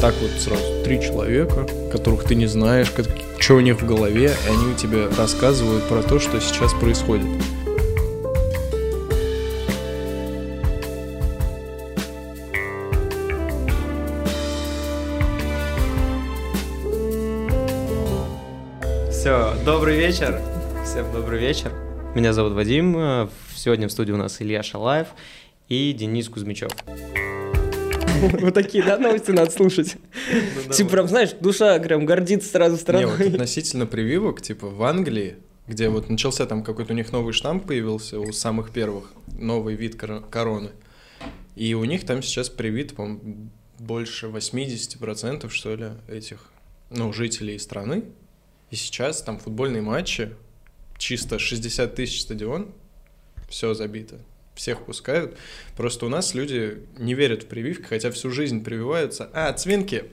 так вот сразу три человека, которых ты не знаешь, как, что у них в голове, и они тебе рассказывают про то, что сейчас происходит. Все, добрый вечер. Всем добрый вечер. Меня зовут Вадим. Сегодня в студии у нас Илья Шалаев и Денис Кузьмичев. Вот такие, да, новости надо слушать. Типа, прям, знаешь, душа прям гордится сразу Не, вот страной. относительно прививок, типа в Англии, где вот начался там какой-то у них новый штамм появился, у самых первых, новый вид кор- короны. И у них там сейчас привит, по-моему, больше 80% что ли этих, ну, жителей страны. И сейчас там футбольные матчи, чисто 60 тысяч стадион, все забито. Всех пускают. Просто у нас люди не верят в прививки, хотя всю жизнь прививаются. А, цвинки.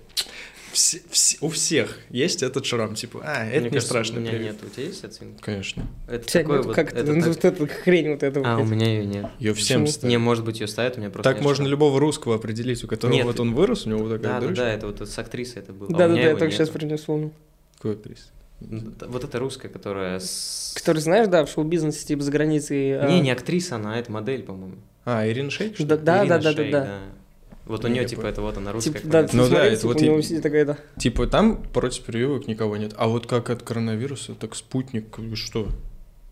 Все- все- у всех есть этот шрам, типа, а, это Мне не кажется, страшно. У меня прививка». нет. У тебя есть оценка? Конечно. Это тебя такой нет, вот... как это ну, так- вот эта хрень вот эта. А, вот. у меня ее нет. Ее всем ставят. Не, может быть, ее ставят, у меня просто Так нет можно шрама. любого русского определить, у которого Нет. вот он вырос, у него вот такая Да, да, дырочка. да, это вот с актрисой это было. а у Да-да-да, меня я только сейчас нету. про неё вспомнил. Какой приз? Да, Вот эта русская, которая с... Который, знаешь, да, в шоу-бизнесе, типа, за границей. а, Не, не актриса, она, это модель, по-моему. А, Ирина Шейк? что? Да, да, Ирина да, да, Шейк, да. Вот у Не, нее, не типа, понял. это вот она русская. Типа, да, Ну да, это типа, вот у него и- сидит такая, да. Типа там против прививок никого нет. А вот как от коронавируса, так спутник, что?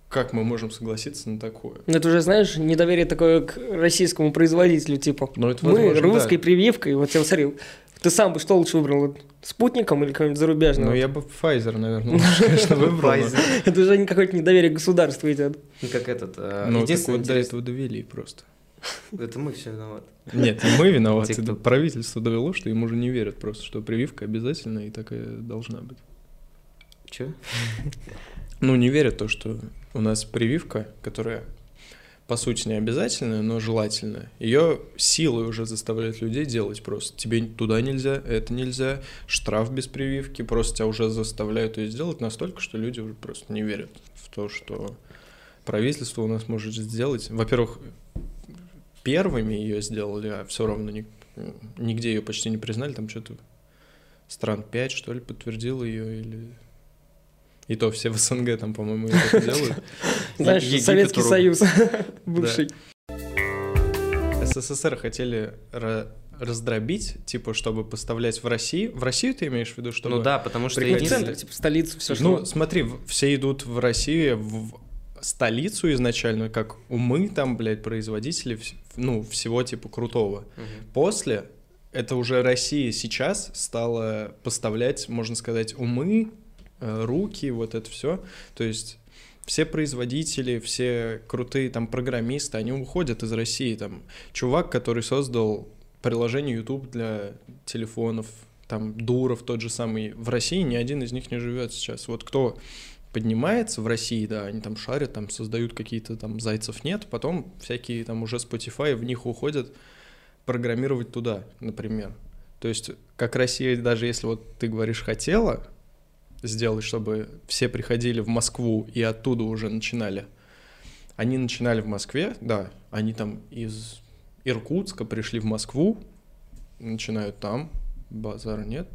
Как мы можем согласиться на такое? Ну, Это уже, знаешь, недоверие такое к российскому производителю, типа. Ну, это Мы возможно, русской да. прививкой, вот я смотрел. Ты сам бы что лучше выбрал? Вот спутником или какой-нибудь зарубежным? Ну, я бы Pfizer, наверное, лучше, конечно, выбрал. Это уже не какое-то недоверие государству идет. Ну, как этот... э, Ну, так вот до этого довели просто. Это мы все виноваты. Нет, не мы виноваты, это правительство довело, что им уже не верят просто, что прививка обязательная и такая должна быть. Че? Ну, не верят то, что у нас прививка, которая по сути не обязательная, но желательная, ее силой уже заставляют людей делать просто. Тебе туда нельзя, это нельзя, штраф без прививки, просто тебя уже заставляют ее сделать настолько, что люди уже просто не верят в то, что правительство у нас может сделать. Во-первых, первыми ее сделали, а все равно ни- нигде ее почти не признали, там что-то стран 5, что ли, подтвердило ее или... И то все в СНГ там, по-моему, это делают. Знаешь, Советский. Союз бывший. СССР хотели ра- раздробить, типа, чтобы поставлять в Россию. В Россию ты имеешь в виду, чтобы... Ну да, потому что в единственное- центре, типа, столицу, все Ну, что... смотри, все идут в Россию, в столицу изначально, как умы там, блядь, производители, ну, всего типа крутого. Мгм. После это уже Россия сейчас стала поставлять, можно сказать, умы, руки, вот это все. То есть все производители, все крутые там программисты, они уходят из России. Там чувак, который создал приложение YouTube для телефонов, там Дуров тот же самый. В России ни один из них не живет сейчас. Вот кто поднимается в России, да, они там шарят, там создают какие-то там зайцев нет, потом всякие там уже Spotify в них уходят программировать туда, например. То есть, как Россия, даже если вот ты говоришь хотела сделать, чтобы все приходили в Москву и оттуда уже начинали, они начинали в Москве, да, они там из Иркутска пришли в Москву, начинают там, базара нет,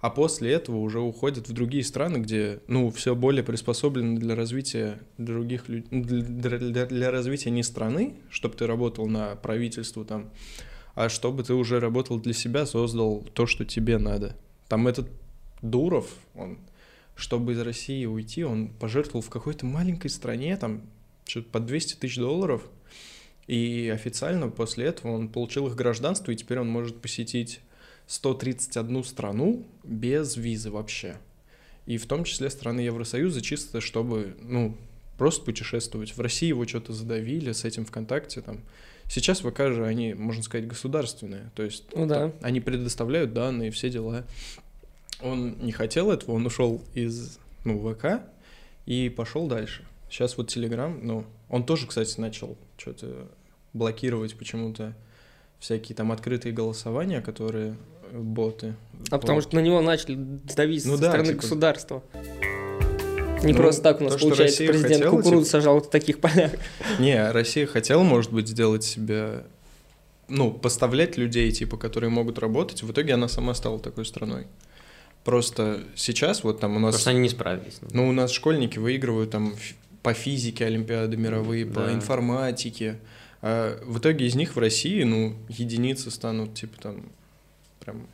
а после этого уже уходят в другие страны, где, ну, все более приспособлено для развития других людей, для, для- для развития не страны, чтобы ты работал на правительство там, а чтобы ты уже работал для себя, создал то, что тебе надо. Там этот Дуров, он, чтобы из России уйти, он пожертвовал в какой-то маленькой стране, там, что-то по 200 тысяч долларов, и официально после этого он получил их гражданство, и теперь он может посетить 131 страну без визы вообще. И в том числе страны Евросоюза, чисто чтобы, ну, просто путешествовать. В России его что-то задавили с этим ВКонтакте там. Сейчас ВК же они, можно сказать, государственные. То есть Ну да. они предоставляют данные, все дела. Он не хотел этого, он ушел из ну, ВК и пошел дальше. Сейчас вот Телеграм, ну, он тоже, кстати, начал что-то блокировать почему-то всякие там открытые голосования, которые э, боты. А потому что на него начали давить Ну со да, стороны типа- государства. Не Ну, просто так у нас то, получается, Россия президент хотела, кукурузу типа- сажал в таких полях. Не, Россия хотела, может быть, сделать себя ну, поставлять людей, типа, которые могут работать, в итоге она сама стала такой страной. Просто сейчас вот там у нас... Просто они не справились. Ну, у нас школьники выигрывают там по физике Олимпиады мировые, да. по информатике. А в итоге из них в России, ну, единицы станут, типа, там, прям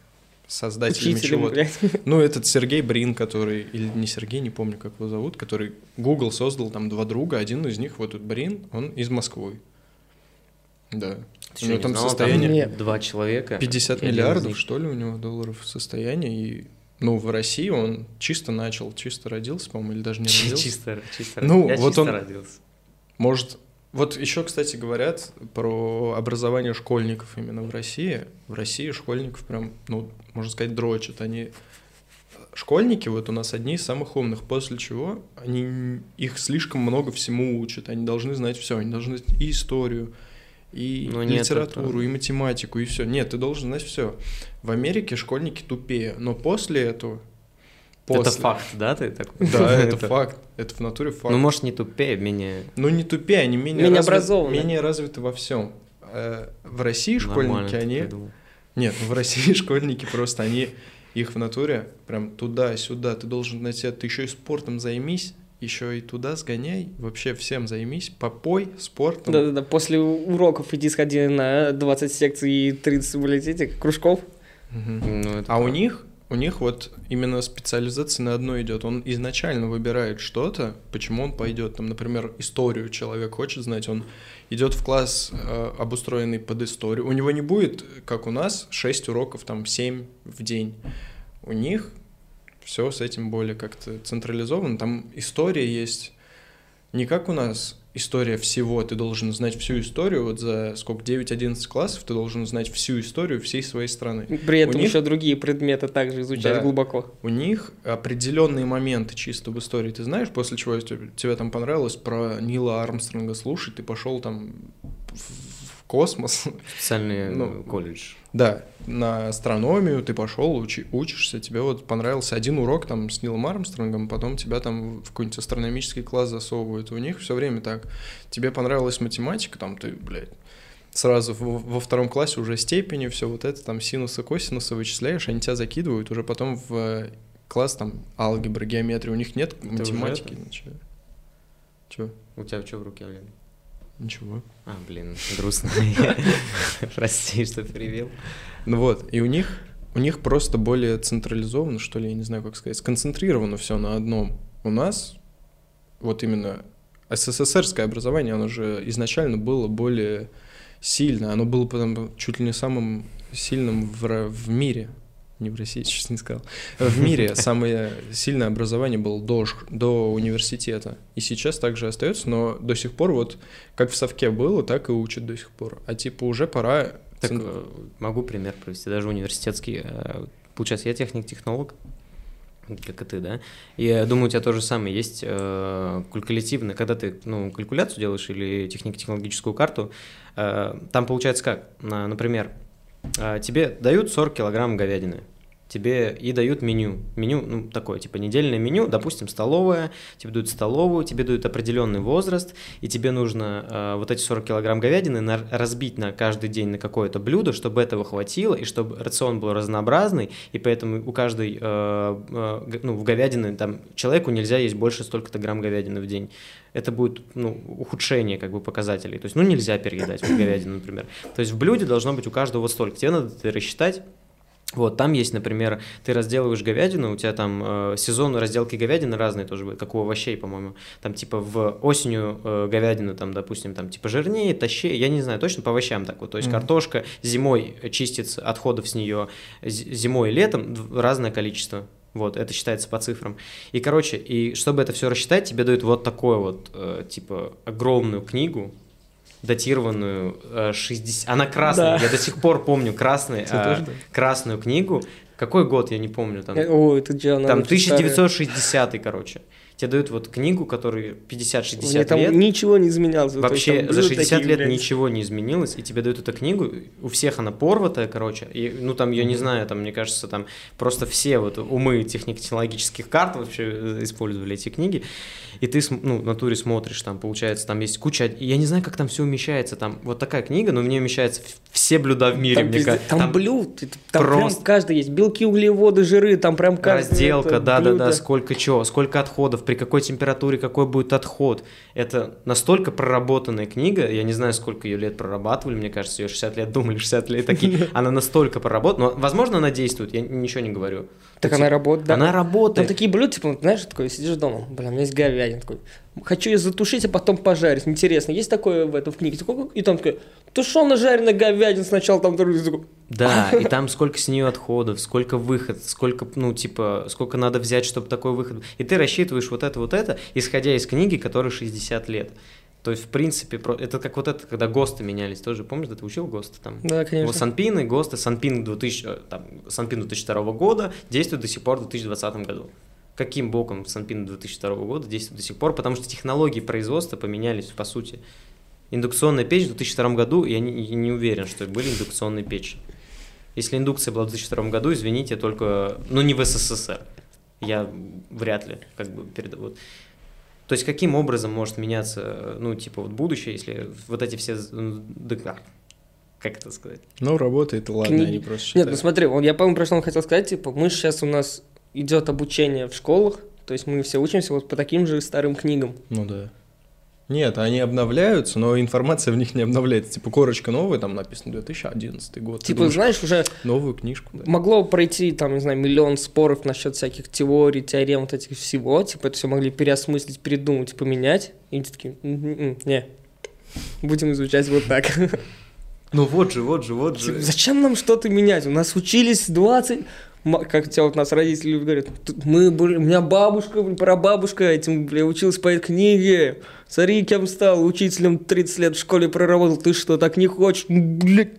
создателями чего-то. Ну, этот Сергей Брин, который, или не Сергей, не помню, как его зовут, который Google создал там два друга, один из них, вот этот Брин, он из Москвы. Да. Ты у него там знал, состояние... Там два человека. 50 миллиардов, что ли, у него долларов состояние, и ну, в России он чисто начал, чисто родился, по-моему, или даже не родился. Чисто, чисто, ну, я вот чисто он, родился. Может, вот еще, кстати, говорят про образование школьников именно в России. В России школьников прям, ну, можно сказать, дрочат. Они школьники вот у нас одни из самых умных, после чего они их слишком много всему учат. Они должны знать все, они должны знать и историю, и но литературу, это... и математику, и все. Нет, ты должен знать все. В Америке школьники тупее, но после этого После. Это факт, да, ты такой? Да, это факт. Это в натуре факт. Ну, может, не тупее, менее... Ну, не тупее, они менее, менее развиты, образованы. Менее развиты во всем. Э, в России школьники, они... Нет, ну, в России школьники просто, они их в натуре прям туда-сюда. Ты должен найти, ты еще и спортом займись, еще и туда сгоняй, вообще всем займись, попой спортом. Да-да-да, после уроков иди сходи на 20 секций и 30 этих кружков. Угу. Ну, а у них у них вот именно специализация на одно идет. Он изначально выбирает что-то, почему он пойдет. Там, например, историю человек хочет знать, он идет в класс, э, обустроенный под историю. У него не будет, как у нас, 6 уроков, там 7 в день. У них все с этим более как-то централизовано. Там история есть не как у нас история всего, ты должен знать всю историю, вот за сколько, 9-11 классов ты должен знать всю историю всей своей страны. При этом у них, еще другие предметы также изучать да, глубоко. У них определенные моменты чисто в истории, ты знаешь, после чего тебе, тебе там понравилось про Нила Армстронга слушать, ты пошел там в космос. Специальный ну, колледж. Да, на астрономию ты пошел, учи, учишься, тебе вот понравился один урок там с Нилом Армстронгом, потом тебя там в какой-нибудь астрономический класс засовывают. У них все время так. Тебе понравилась математика, там ты, блядь, сразу во, втором классе уже степени, все вот это, там синусы, косинусы вычисляешь, они тебя закидывают уже потом в класс там алгебры, геометрии, у них нет Ты математики. Чего? У тебя что в руке, Олег? Ничего. А, блин, грустно. Прости, что перевел. Ну вот, и у них у них просто более централизовано, что ли, я не знаю, как сказать, сконцентрировано все на одном. У нас вот именно СССРское образование, оно же изначально было более сильно, оно было потом чуть ли не самым сильным в, в мире не в России, честно не сказал. В мире самое сильное образование было до, до университета. И сейчас также остается, но до сих пор вот как в совке было, так и учат до сих пор. А типа уже пора... Так, э, могу пример привести, даже университетский. Э, получается, я техник-технолог, как и ты, да? И я думаю, у тебя то же самое есть э, калькулятивно, когда ты ну, калькуляцию делаешь или технико-технологическую карту, э, там получается как? Например, а, тебе дают 40 килограмм говядины, тебе и дают меню. Меню, ну, такое, типа, недельное меню, допустим, столовая, тебе дают столовую, тебе дают определенный возраст, и тебе нужно э, вот эти 40 килограмм говядины на, разбить на каждый день на какое-то блюдо, чтобы этого хватило, и чтобы рацион был разнообразный, и поэтому у каждой, э, э, ну, в говядины, там, человеку нельзя есть больше столько-то грамм говядины в день. Это будет, ну, ухудшение, как бы, показателей. То есть, ну, нельзя переедать говядину, например. То есть, в блюде должно быть у каждого вот столько. Тебе надо это рассчитать, вот, там есть, например, ты разделываешь говядину, у тебя там э, сезон разделки говядины разные тоже будет, как у овощей, по-моему. Там типа в осенью э, говядина, там, допустим, там типа жирнее, тащее, я не знаю, точно по овощам так вот. То есть mm-hmm. картошка зимой чистится, отходов с нее зимой и летом разное количество. Вот, это считается по цифрам. И, короче, и чтобы это все рассчитать, тебе дают вот такое вот, э, типа, огромную книгу, датированную э, 60... Она красная, да. я до сих пор помню красный, э, красную книгу. Какой год, я не помню. Там, О, это же Там 1960 короче. Тебе дают вот книгу, которая 50-60 там лет. ничего не изменялось. Есть Вообще там за блюда 60 такие, лет блядь. ничего не изменилось, и тебе дают эту книгу, у всех она порватая, короче, и, ну там ее не знаю, там мне кажется, там просто все вот умы технологических карт вообще э, использовали эти книги, и ты ну в натуре смотришь, там получается, там есть куча, я не знаю, как там все умещается, там вот такая книга, но в ней умещается все блюда в мире, Там, мне кажется. там блюд, это- там прям просто- каждый есть. Белки, углеводы, жиры, там прям каждый Разделка, это да, да, блюдо. да, сколько чего, сколько отходов, при какой температуре какой будет отход. Это настолько проработанная книга, я не знаю, сколько ее лет прорабатывали, мне кажется, ее 60 лет думали, 60 лет такие. Она настолько проработана, но, возможно, она действует, я ничего не говорю. Так она работает, да. Она Там работает. такие блюда, типа, знаешь, такой, сидишь дома, бля, у меня есть говядина, такой, хочу ее затушить, а потом пожарить, интересно, есть такое в этом в книге? И там такой, тушеная жареная говядина сначала, там, Да, и там сколько с нее отходов, сколько выход, сколько, ну, типа, сколько надо взять, чтобы такой выход. И ты рассчитываешь вот это, вот это, исходя из книги, которой 60 лет. То есть, в принципе, это как вот это, когда ГОСТы менялись, тоже, помнишь, да ты учил ГОСТы там? да, конечно. Вот Санпины, ГОСТы, Санпин, 2000, э, там, Санпин 2002 года действует до сих пор в 2020 году. Каким боком Санпин 2002 года действует до сих пор? Потому что технологии производства поменялись, по сути. Индукционная печь в 2002 году, я не, я не уверен, что были индукционные печи. Если индукция была в 2002 году, извините, только, ну не в СССР. Я вряд ли как бы перед... Вот. То есть каким образом может меняться, ну, типа, вот будущее, если вот эти все... да как? Это сказать? Ну, работает, ладно, Книги. они просто Нет, считают. ну смотри, вот я, по-моему, про что он хотел сказать, типа, мы сейчас у нас идет обучение в школах, то есть мы все учимся вот по таким же старым книгам. Ну да. Нет, они обновляются, но информация в них не обновляется. Типа корочка новая, там написано 2011 год. Типа, думаешь, знаешь, уже новую книжку, да. могло пройти, там, не знаю, миллион споров насчет всяких теорий, теорем, вот этих всего, типа, это все могли переосмыслить, передумать, поменять, и такие, «М-м-м, не, будем изучать вот так. Ну вот же, вот же, вот Типа, же. Зачем нам что-то менять? У нас учились 20... Как тебя вот нас родители говорят, «Тут мы были, у меня бабушка, блин, прабабушка этим, бля, училась по этой книге. Смотри, кем стал, учителем 30 лет в школе проработал. Ты что, так не хочешь? Блядь.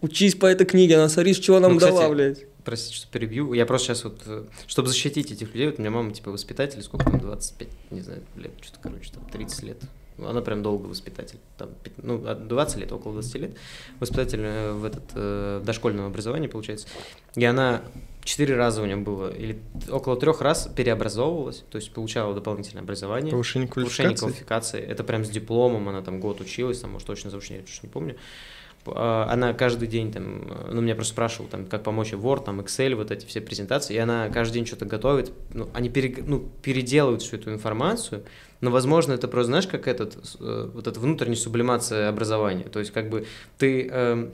Учись по этой книге, она, смотри, с чего нам Ну, кстати, дала, блядь. Простите, что перебью. Я просто сейчас вот, э, чтобы защитить этих людей, вот у меня мама типа воспитатель, сколько там, 25, не знаю, лет, что-то, короче, там 30 лет. Она прям долго воспитатель, там, ну, от 20 лет, около 20 лет, воспитатель э, в этот, э, дошкольном образовании, получается. И она четыре раза у нее было, или около трех раз переобразовывалась, то есть получала дополнительное образование. Повышение Повышение квалификации. квалификации. Это прям с дипломом, она там год училась, там, может, точно заучила, я чуть не помню. А, Она каждый день там, ну, меня просто спрашивал, там, как помочь Word, там, Excel, вот эти все презентации, и она каждый день что-то готовит, ну, они пере- ну, переделывают всю эту информацию, но, возможно, это просто, знаешь, как этот, э, вот эта внутренняя сублимация образования, то есть, как бы, ты, эм,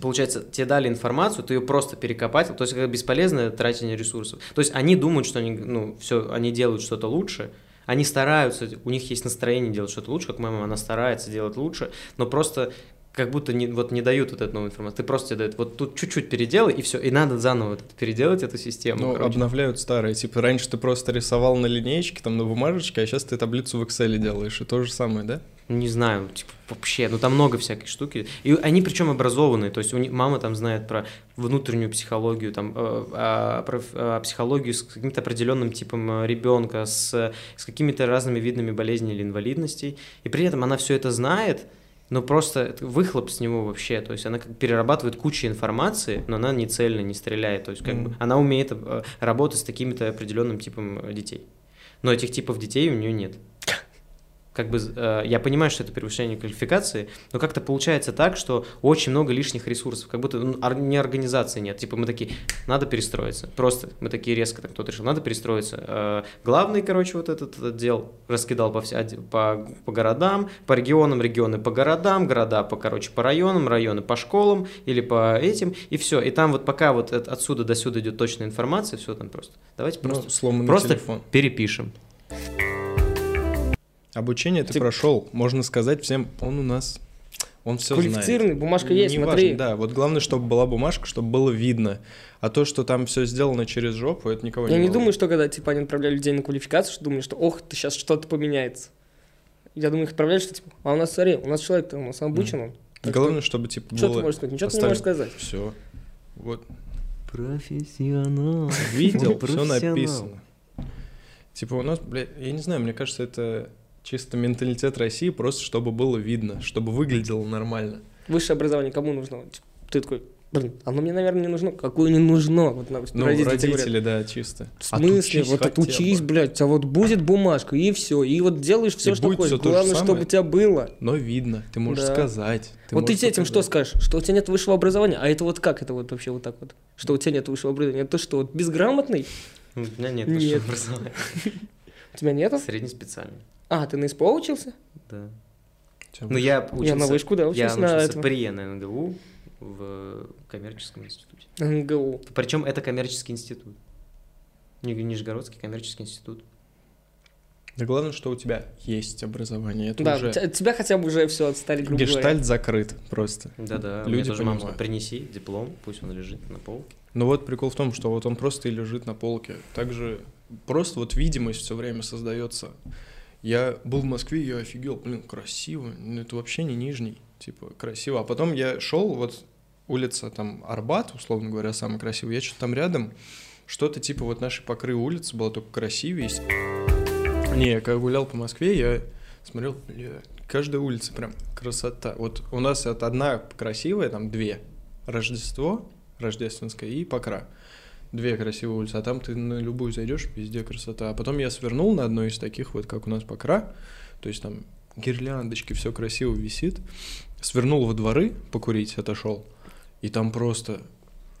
получается, тебе дали информацию, ты ее просто перекопатил, то есть это бесполезное тратение ресурсов. То есть они думают, что они, ну, все, они делают что-то лучше, они стараются, у них есть настроение делать что-то лучше, как моя мама, она старается делать лучше, но просто как будто не, вот не дают вот эту новую информацию. Ты просто тебе дают, вот тут чуть-чуть переделай, и все, и надо заново вот переделать эту систему. Ну, короче. обновляют старые. Типа, раньше ты просто рисовал на линеечке, там, на бумажечке, а сейчас ты таблицу в Excel делаешь. И то же самое, да? Не знаю, типа, вообще, ну там много всякой штуки. И они причем образованные, то есть у них, мама там знает про внутреннюю психологию, там, э, а, про а, психологию с каким-то определенным типом ребенка, с, с какими-то разными видами болезней или инвалидностей. И при этом она все это знает, но просто выхлоп с него вообще, то есть она как перерабатывает кучу информации, но она не цельно, не стреляет, то есть как бы Мгм. она умеет э, работать с такими-то определенным типом э, детей. Но этих типов детей у нее нет как бы э, я понимаю, что это превышение квалификации, но как-то получается так, что очень много лишних ресурсов, как будто ну, не организации нет. Типа мы такие, надо перестроиться. Просто мы такие резко, так кто-то решил, надо перестроиться. Э, главный, короче, вот этот отдел раскидал по, вся, по, по городам, по регионам, регионы по городам, города по, короче, по районам, районы по школам или по этим, и все. И там вот пока вот от- отсюда до сюда идет точная информация, все там просто. Давайте просто, Ну, сломанный просто телефон. перепишем. Обучение ты Типа- прошел, можно сказать всем, он у нас, он все знает. Квалифицированный, бумажка есть, Не смотри. важно, да, вот главное, чтобы была бумажка, чтобы было видно. А то, что там все сделано через жопу, это никого не Я не думаю, что когда типа они отправляли людей на квалификацию, что думали, что ох, ты сейчас что-то поменяется. Я думаю, их отправляли, что типа, а у нас, смотри, у нас человек-то у нас обучен он. Так Главное, чтобы типа Что ты было... можешь сказать? Ничего ты не можешь сказать. Все. Вот. Профессионал. Видел, все написано. Типа у нас, блядь, я не знаю, мне кажется, это чисто менталитет России, просто чтобы было видно, чтобы выглядело нормально. Высшее образование кому нужно? Типа, Ты такой, блин, оно мне, наверное, не нужно. Какое не нужно? Вот, на- Ну, родители родители, говорят, да, чисто. В смысле? вот хотя отучись, бы. блядь, а вот будет бумажка, и все. И вот делаешь все, И что будет хочешь. же Главное, самое. чтобы у тебя было. Но видно, ты можешь Да. сказать. вот ты можешь детям что скажешь? Что у тебя нет высшего образования? А это вот как это вот вообще вот так вот? Что у тебя нет высшего образования? Это что, вот безграмотный? У меня нет Нет. высшего образования. У тебя нету? Среднеспециальный, А, ты на СПО учился? да. Тебя Ну, я учился... Я на вышку, да, Я учился на учился этом. при ЕН НГУ в коммерческом институте. НГУ. Причем это коммерческий институт. Ни- Нижегородский коммерческий институт. Да главное, что у тебя есть образование. Это Да, уже тебя хотя бы уже все отстали, грубо говоря. гештальт закрыт просто. Да-да, Люди тоже мама понимают. сказала, принеси диплом, пусть он лежит на полке. Но вот прикол в том, что вот он просто и лежит на полке. Также просто вот видимость все время создается. Я был в Москве, я офигел, блин, красиво. Ну, это вообще не нижний, типа, красиво. А потом я шел, вот улица там Арбат, условно говоря, самый красивый. Я что-то там рядом, что-то типа вот нашей покры улицы было только красивее. Не, я когда гулял по Москве, я смотрел, бля, каждая улица прям красота. Вот у нас это одна красивая, там две. Рождество, Рождественская и Покра. Две красивые улицы, а там ты на любую зайдешь, везде красота. А потом я свернул на одной из таких, вот как у нас Покра, то есть там гирляндочки, все красиво висит. Свернул во дворы покурить, отошел, и там просто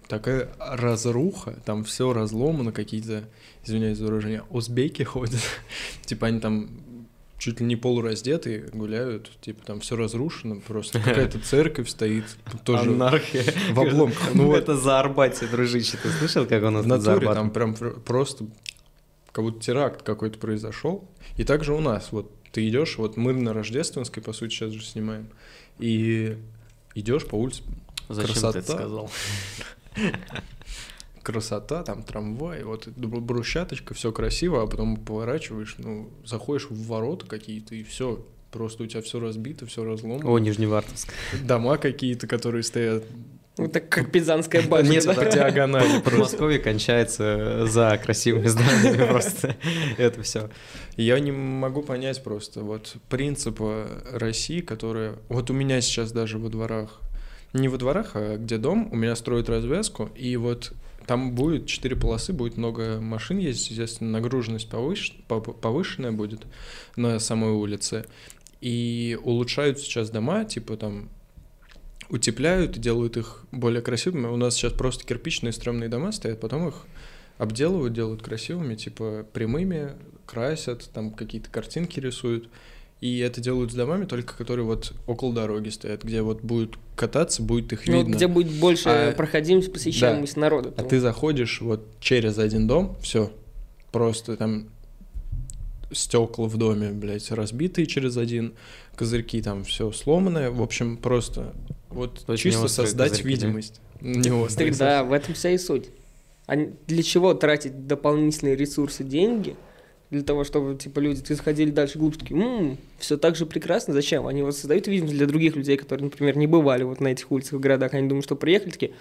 такая разруха, там все разломано, какие-то, извиняюсь за выражение, узбеки ходят, типа они там чуть ли не полураздетые гуляют, типа там все разрушено, просто какая-то церковь стоит, тоже Анархия. в обломках. Ну это за Арбате, дружище. Ты слышал, как у нас в натуре там прям пр- просто как будто теракт какой-то произошел. И также у нас, вот ты идешь, вот мы на Рождественской, по сути, сейчас же снимаем, и идешь по улице, Зачем ты красота. это сказал? Красота, там трамвай, вот бр- брусчаточка, все красиво, а потом поворачиваешь, ну, заходишь в ворота какие-то, и все, просто у тебя все разбито, все разломано. О, Нижневартовск. Дома какие-то, которые стоят Вот так как Пизанская башня. Нет, да? по диагонали. Подмосковье кончается за красивыми зданиями просто. Это все. Я не могу понять просто вот принципа России, которая... Вот у меня сейчас даже во дворах, не во дворах, а где дом, у меня строят развязку, и вот там будет четыре полосы, будет много машин ездить, естественно, нагруженность повыш- пов- повышенная будет на самой улице. И улучшают сейчас дома, типа там утепляют и делают их более красивыми. У нас сейчас просто кирпичные стрёмные дома стоят, потом их обделывают, делают красивыми, типа прямыми, красят, там какие-то картинки рисуют. И это делают с домами, только которые вот около дороги стоят, где вот будет кататься, будет их Ну, видно. где будет больше А, проходимость, посещаемость народа. А ты заходишь вот через один дом, все, просто там стекла в доме, блядь, разбитые через один, козырьки там все сломанное, в общем, просто вот Очень чисто создать козырьки, да? видимость. Не острые да, в этом вся и суть. А для чего тратить дополнительные ресурсы, деньги? Для того, чтобы, типа, люди заходили дальше глубже, такие, все так же прекрасно, зачем? Они вот создают видимость для других людей, которые, например, не бывали вот на этих улицах в городах, они думают, что приехали, такие,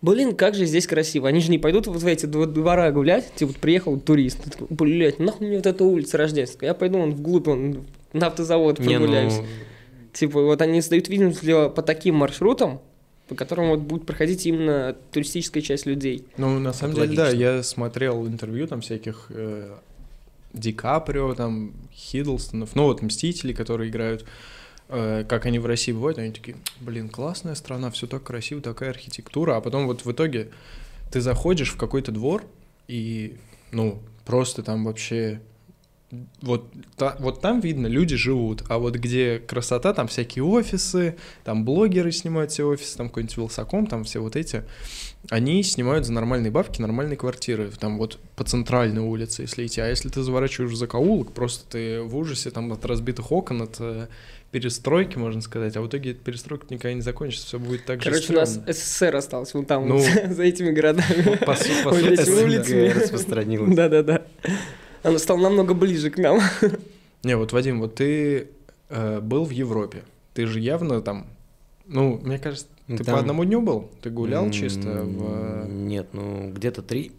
блин, как же здесь красиво. Они же не пойдут вот в эти дво- двора гулять, типа, вот приехал турист, ты такой, блядь, нахуй мне вот эта улица Рождественская, я пойду вон вглубь, вон, на автозавод Не, прогуляюсь. ну, Типа, вот они создают видимость для- по таким маршрутам, по которым вот будет проходить именно туристическая часть людей. Ну, на самом деле, да, я смотрел интервью там всяких э, Ди Каприо, там, Хиддлстонов, ну вот Мстители, которые играют, э, как они в России бывают, они такие, блин, классная страна, все так красиво, такая архитектура, а потом вот в итоге ты заходишь в какой-то двор, и, ну, просто там вообще... Вот, та- вот там видно, люди живут, а вот где красота, там всякие офисы, там блогеры снимают все офисы, там какой-нибудь Вилсаком, там все вот эти, они снимают за нормальные бабки нормальные квартиры, там вот по центральной улице, если идти. А если ты заворачиваешь за закоулок, просто ты в ужасе там от разбитых окон, от э, перестройки, можно сказать, а в итоге эта перестройка никогда не закончится, все будет так же Короче, у нас. СССР остался вон там, Ну, вот, за этими городами. По су- по Вот сути, улицы. распространилось. Да-да-да. Оно стало намного ближе к нам. Не, вот, Вадим, вот ты э, был в Европе, ты же явно там, ну, мне кажется, ты Там- по одному дню был? Ты гулял чисто в... Нет, ну где-то три.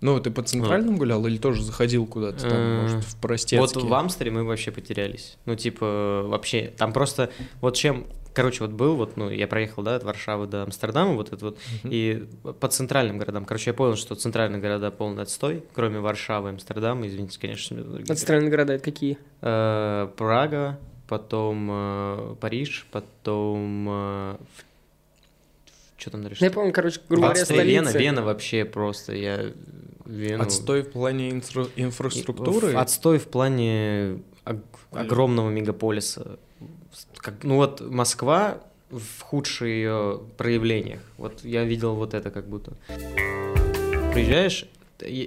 Ну, ты по центральным гулял или тоже заходил куда-то там, Э, может, в простецкие? Вот в Амстере мы вообще потерялись. Ну, типа, вообще, там просто, вот чем, короче, вот был, вот, ну, я проехал, да, от Варшавы до Амстердама, вот это вот, Мгм. и по центральным городам, короче, я понял, что центральные города полный отстой, кроме Варшавы, Амстердама, извините, конечно, странных города это какие? Э, Прага, потом э, Париж, потом... Что там дальше? Ну, я помню, короче, грубо говоря, Австрия, Вена, столица. Вена вообще просто, я Вену... Отстой в плане инфра- инфраструктуры? Отстой в плане ог- огромного мегаполиса. Как, ну вот Москва в худших ее проявлениях. Вот я видел вот это как будто. Приезжаешь,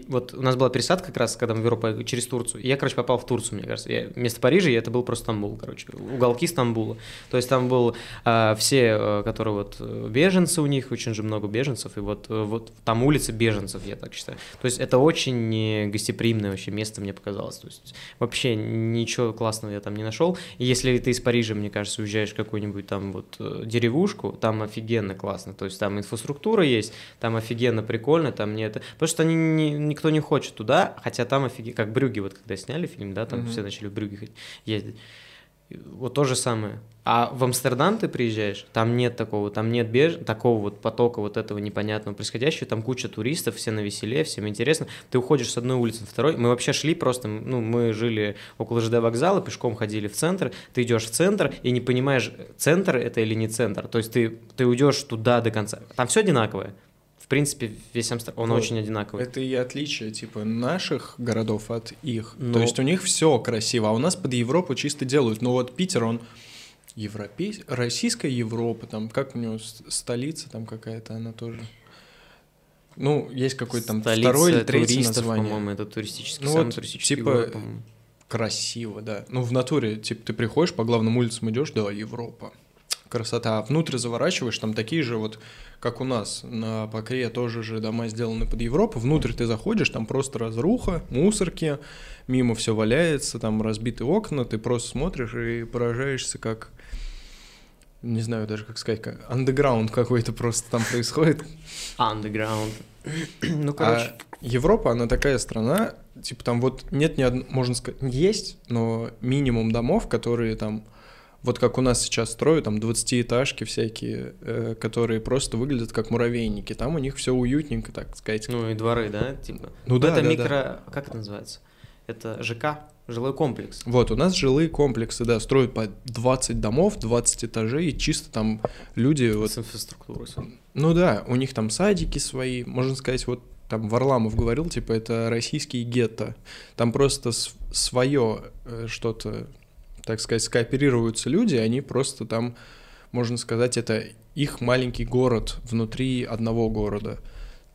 вот у нас была пересадка как раз, когда мы в Европу через Турцию. Я, короче, попал в Турцию, мне кажется. Я, вместо Парижа это был просто Стамбул, короче, уголки Стамбула. То есть там был а, все, э, которые вот э, беженцы у них, очень же много беженцев, и вот, э, вот там улица беженцев, я так считаю. То есть это очень э, гостеприимное вообще место, мне показалось. То есть вообще ничего классного я там не нашел. И если ты из Парижа, мне кажется, уезжаешь в какую-нибудь там вот э, деревушку, там офигенно классно. То есть там инфраструктура есть, там офигенно прикольно, там не это... Потому что они не- никто не хочет туда, хотя там офигенно... Как Брюги, вот когда сняли фильм, да, там Мгм. все начали в Брюги ездить. Вот то же самое. А в Амстердам ты приезжаешь, там нет такого, там нет беж... такого вот потока вот этого непонятного происходящего, там куча туристов, все на веселе, всем интересно. Ты уходишь с одной улицы на второй. Мы вообще шли просто, ну, мы жили около ЖД вокзала, пешком ходили в центр, ты идешь в центр и не понимаешь, центр это или не центр. То есть ты, ты уйдешь туда до конца. Там все одинаковое. В принципе, весь Амстердам, он Вот. очень одинаковый. Это и отличие, типа, наших городов от их. Но- То есть у них все красиво, а у нас под Европу чисто делают. Но вот Питер, он европей... российская Европа, там, как у него столица там какая-то, она тоже... Ну, есть какой-то там Столица второй или третий туристов, название. по-моему, это туристический, Ну самый вот, туристический типа, город. Красиво, да. Ну, в натуре, типа, ты приходишь, по главным улицам идешь, да, Европа. Красота. А внутрь заворачиваешь, там такие же вот, как у нас, на Покре тоже же дома сделаны под Европу. Внутрь ты заходишь, там просто разруха, мусорки, мимо все валяется, там разбиты окна, ты просто смотришь и поражаешься, как не знаю даже как сказать, как андеграунд какой-то просто там происходит. Underground. ну, короче, А Европа, она такая страна, типа там вот нет ни одного, можно сказать, есть, но минимум домов, которые там, вот как у нас сейчас строят, там 20-этажки всякие, э, которые просто выглядят как муравейники. Там у них все уютненько, так сказать. ну и дворы, да, типа. Ну Но да, это да, микро... Как это называется? Это ЖК, жилой комплекс. Вот, у нас жилые комплексы, да, строят по 20 домов, 20 этажей, и чисто там люди вот С инфраструктурой. Ну да, у них там садики свои, можно сказать, вот там Варламов говорил, типа, это российские гетто. Там просто свое что-то, так сказать, скооперируются люди, они просто там, можно сказать, это их маленький город внутри одного города.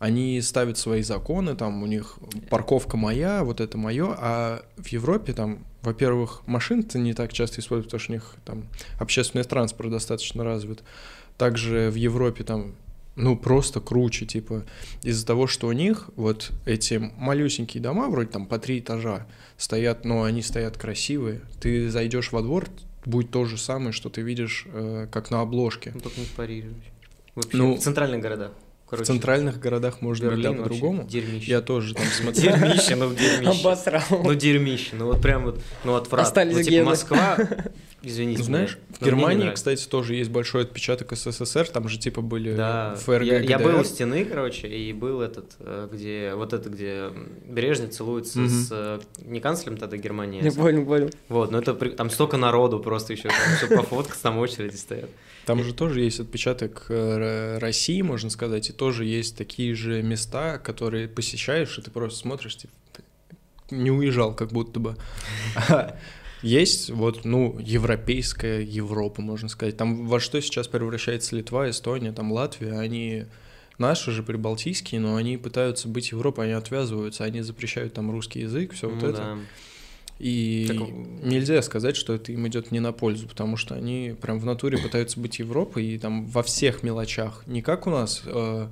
Они ставят свои законы, там у них парковка моя, вот это мое, а в Европе там, во-первых, машин-то не так часто используют, потому что у них там общественный транспорт достаточно развит. Также в Европе там ну, просто круче, типа, из-за того, что у них вот эти малюсенькие дома, вроде там по три этажа, стоят, но они стоят красивые. Ты зайдешь во двор, будет то же самое, что ты видишь, э, как на обложке. Ну, только не в Париже. Вообще, Ну, в центральных городах. В Короче, центральных городах, может быть, да, Берлин вообще по-другому. Дерьмище. Я тоже там смотрел. Дерьмище, ну дерьмище. Обосрал. Ну дерьмище, ну вот прям вот, ну отвратно. Остались Ну, типа гены. Москва, извините. Ну, знаешь, меня, в не Германии, кстати, тоже есть большой отпечаток СССР, там же типа были Да, ФРГ, я, я был у стены, короче, и был этот, э, где, вот это, где Брежнев целуется Мгм. с, э, не канцлером тогда Германии, а Я понял, понял. вот, но это, при- там столько народу просто еще, чтобы пофоткаться, там очереди стоят. Там же тоже есть отпечаток э, России, можно сказать, и тоже есть такие же места, которые посещаешь, и ты просто смотришь, типа, не уезжал как будто бы. Есть вот, ну, европейская Европа, можно сказать. Там во что сейчас превращается Литва, Эстония, там Латвия, они наши же прибалтийские, но они пытаются быть Европой, они отвязываются, они запрещают там русский язык, все вот Ну это. да. И Так- нельзя сказать, что это им идет не на пользу, потому что они прям в натуре пытаются быть Европой и там во всех мелочах. Не как у нас. э,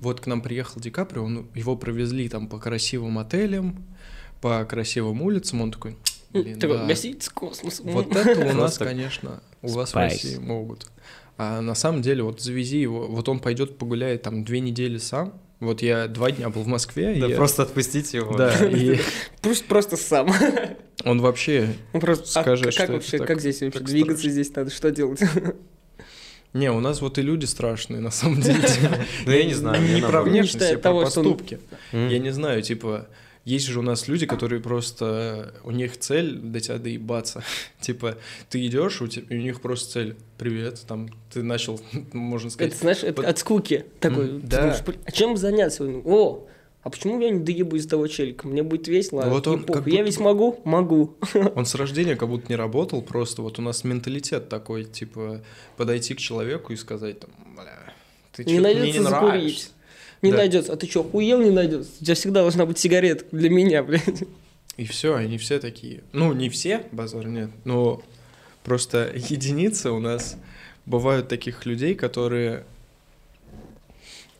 вот к нам приехал Ди Каприо, он- его провезли там по красивым отелям, по красивым улицам, он такой, блин, Такой, да, гостить с космосом. вот это у нас, конечно, у вас в. России могут. А на самом деле, вот завези его, вот он пойдет погуляет там две недели сам, Вот я два дня был в Москве, и Да я- просто отпустите его. да, и Пусть просто сам. он вообще... Ну, просто, а Скажи, как что это вообще, так- как здесь вообще двигаться страшно. здесь надо, что делать? Не, у нас вот и люди страшные, на самом деле. Ну, я не знаю. Не про внешность, а про он- поступки. Я не знаю, типа, есть же у нас люди, которые просто, у них цель до тебя доебаться. типа, ты идешь, у, те- у них просто цель, привет, там, ты начал, можно сказать, Это, знаешь, это под- от скуки. Такой, ты да. думаешь, «Блин, а чем заняться? О, а почему я не доебусь до того челика? Мне будет весело. Ну вот он как Я будто ведь бы- могу? Могу. он с рождения как будто не работал, просто вот у нас менталитет такой, типа, подойти к человеку и сказать, там, бля, ты Не мне не закурить. Не Да. найдется. А ты что, хуел не найдется? У тебя всегда должна быть сигарета для меня, блядь. И все, они все такие. Ну, не все, базар нет, но просто единицы у нас бывают таких людей, которые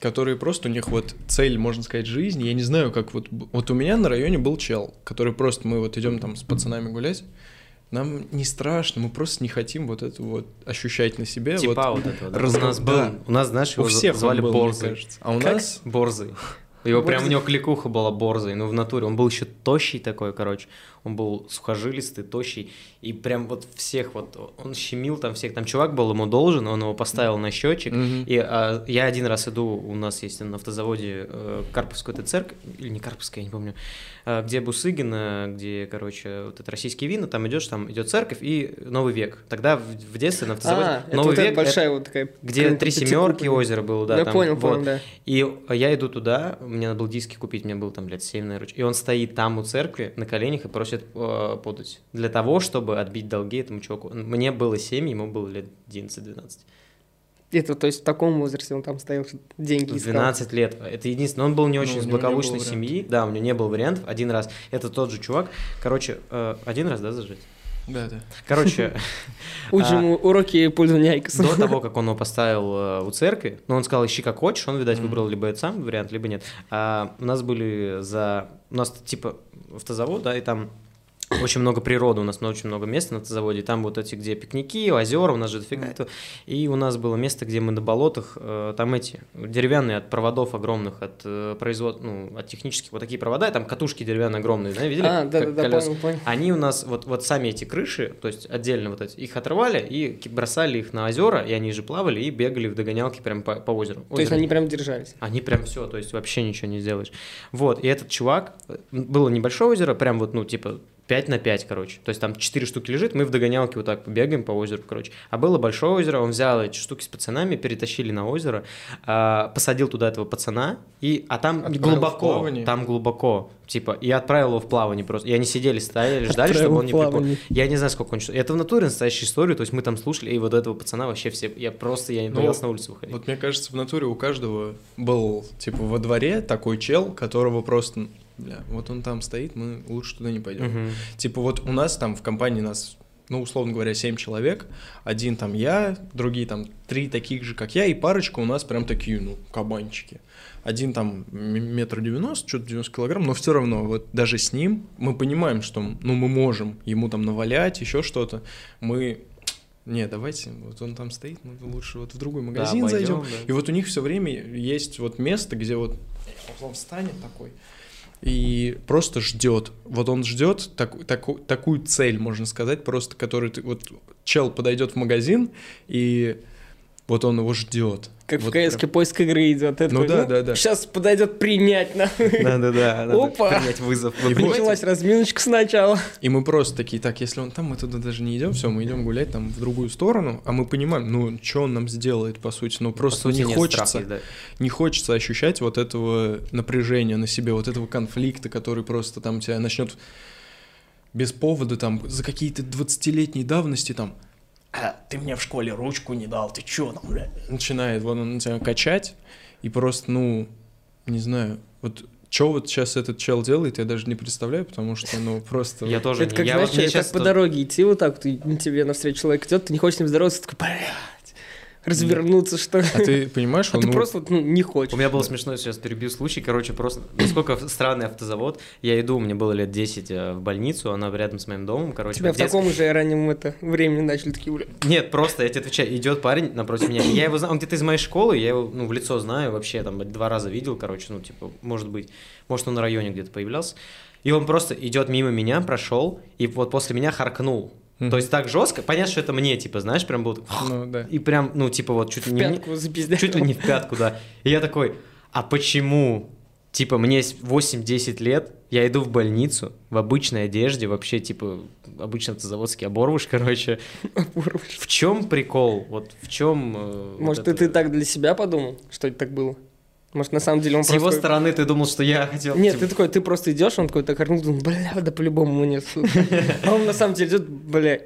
которые просто у них вот цель, можно сказать, жизни. Я не знаю, как вот... Вот у меня на районе был чел, который просто... Мы вот идем там с пацанами гулять, нам не страшно, мы просто не хотим вот это вот ощущать на себе. вот. Типа вот этого. да. раз- У нас был, да. у нас, знаешь, У его всех он звали был, Борзый. А у Как? нас... Борзый. Его прям у него кликуха была Борзый, ну в натуре. Он был еще тощий такой, короче. Он был сухожилистый, тощий. И прям вот всех вот, он щемил там всех. Там чувак был ему должен, он его поставил на счетчик. Мгм. И а, я один раз иду, у нас есть на автозаводе э, Карповская эта церковь, или не Карповская, я не помню, э, где Бусыгина, где, короче, вот это российские вина, там идешь, там идет церковь и Новый век. Тогда в, в детстве на автозаводе А, это Новый вот эта век, большая вот такая... это где три семерки озеро было, да. Я там, понял, вот. понял, да. И я иду туда, мне надо было диски купить, мне было там лет 7, наверное. И он стоит там у церкви на коленях и просит э, подать. Для того, чтобы отбить долги этому чуваку. Мне было 7, ему было лет 11-12. Это, то есть в таком возрасте он там стоял, что деньги искал. 12 лет. Это единственное. Он был не очень Ну, из благополучной семьи. Да, у него не было вариантов. Один раз. Это тот же чувак. Короче, э, один раз, да, зажить? Да, да. Короче, Учим А, уроки пользования Айкосом. до того, как он его поставил э, у церкви, ну, он сказал, ищи как хочешь, он, видать, выбрал либо это сам вариант, либо нет. А у нас были за... У нас, типа, автозавод, да, и там очень много природы, у нас очень много места на автозаводе, и там вот эти, где пикники, озера, у нас же дофига этого. И у нас было место, где мы на болотах, э, там эти, деревянные от проводов огромных, от э, производ... ну, от технических, вот такие провода, и там катушки деревянные огромные, знаете, видели? А, да, Как да, колеса. понял, понял. Они у нас, вот, вот сами эти крыши, то есть отдельно вот эти, их отрывали и бросали их на озера, и они же плавали и бегали в догонялки прям по, по озеру. То есть Озеро. они прям держались. Они прям все, то есть вообще ничего не сделаешь. Вот, и этот чувак, было небольшое озеро, прям вот, ну, типа, 5 на 5, короче. То есть там 4 штуки лежит, мы в догонялке вот так побегаем по озеру, короче. А было большое озеро, он взял эти штуки с пацанами, перетащили на озеро, а, посадил туда этого пацана, и, а там Отправил глубоко, там глубоко, типа, и отправил его в плавание просто. И они сидели, стояли, ждали, Отправил чтобы он не приплыл. Я не знаю, сколько он. Это в натуре настоящая история, то есть мы там слушали, и вот этого пацана вообще все, я просто, я не Ну, боялся на улицу выходить. Вот мне кажется, в натуре у каждого был, типа, во дворе такой чел, которого просто, бля, вот он там стоит, мы лучше туда не пойдем. Мгм. Типа, вот у нас там в компании нас, ну, условно говоря, семь человек, один там я, другие там три таких же, как я, и парочка у нас прям такие, ну, кабанчики. Один там метр девяносто, что-то 90 килограмм, но все равно, вот даже с ним мы понимаем, что, ну, мы можем ему там навалять, еще что-то. Мы не, давайте, вот он там стоит, мы лучше вот в другой магазин пойдем, зайдем. да. И вот у них все время есть вот место, где вот он встанет такой и просто ждет. Вот он ждет так, таку- такую цель, можно сказать, просто которую ты вот чел подойдет в магазин и вот он его ждет. Как Вот в КС прям. поиск игры идет. Ну да, да, да. Сейчас подойдет принять на. Да-да-да, надо Опа! принять вызов. И Вы? Началась разминочка сначала. И мы просто такие, так, если он там, мы туда даже не идем, все, мы идем гулять там в другую сторону, а мы понимаем, ну, что он нам сделает, по сути, ну, По просто сути, не хочется, страха, да. не хочется ощущать вот этого напряжения на себе, вот этого конфликта, который просто там тебя начнет без повода там за какие-то 20-летней давности там «А, ты мне в школе ручку не дал, ты чё там, бля?» Начинает вот он тебя качать, и просто, ну, не знаю, вот что вот сейчас этот чел делает, я даже не представляю, потому что, ну, просто... Я тоже Это как, я знаешь, вот как по дороге идти вот так, ты, тебе навстречу человек идет, ты не хочешь с ним здороваться, ты такой, блядь. Развернуться, что ли. А ты понимаешь, А он ты ну, просто вот, ну, не хочешь. У меня был смешной сейчас перебью случай, короче, просто насколько странный автозавод. Я иду, мне было лет 10 э, в больницу, она рядом с моим домом, короче. Тебя в детск- таком же раннем это, времени начали такие, бля. Нет, просто, я тебе отвечаю, идет парень напротив меня. Я его знаю, он где-то из моей школы, я его, ну, в лицо знаю, вообще, там, два раза видел, короче, ну, типа, может быть, может, он на районе где-то появлялся. И он просто идет мимо меня, прошел, и вот после меня харкнул. То есть так жестко, понятно, что это мне, типа, знаешь, прям был... ну да. И прям, ну, типа, вот чуть ли не... пятку. Чуть ли не в пятку, да. И я такой, а почему, типа, мне с- 8-10 лет, я иду в больницу в обычной одежде, вообще, типа, обычно это заводский оборвыш, короче. В чем прикол? Вот в чем... э, вот Может, это- это ты так для себя подумал, что это так было? Может, на самом деле он С его просто... стороны ты думал, что я хотел... Нет, типа, ты такой, ты просто идешь, он такой так орнул, думал, бля, да по-любому нет. сука». А он на самом деле идет, бля.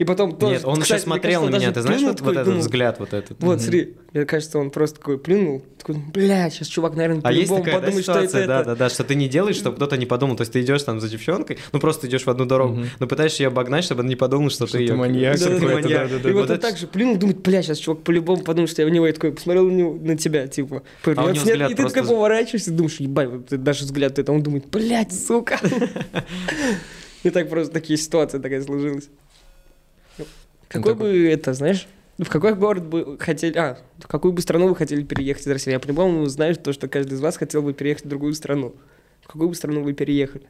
И потом тоже... Нет, он кстати, еще смотрел мне на меня, кажется, ты знаешь, вот, плюнул вот такой, этот думал, взгляд вот этот. Вот, Мгм. смотри, мне кажется, он просто такой плюнул, такой, бля, сейчас чувак, наверное, А есть по-любому такая да, подумает, что это ситуация, да, это. да, да, что ты не делаешь, чтобы кто-то не подумал. То есть ты идешь там за девчонкой, ну просто идешь в одну дорогу, Мгм. но пытаешься ее обогнать, чтобы он не подумал, что, Что ты ты её- маньяк что ты какой-то, маньяк. да-да-да. И вот Вот он это так же плюнул, думает, бля, сейчас чувак по-любому подумает, что я в него, и такой посмотрел на, него, на тебя, типа, повернется, него нет, взгляд и ты такой просто- поворачиваешься, думаешь, ебать, даже взгляд это, он думает, блядь, сука. И так просто такие ситуации такая сложилась. Какой такой- бы это, знаешь, в какой город бы хотели, а, в какую бы страну вы хотели переехать из России? Я по-любому знаю то, что каждый из вас хотел бы переехать в другую страну. В какую бы страну вы переехали?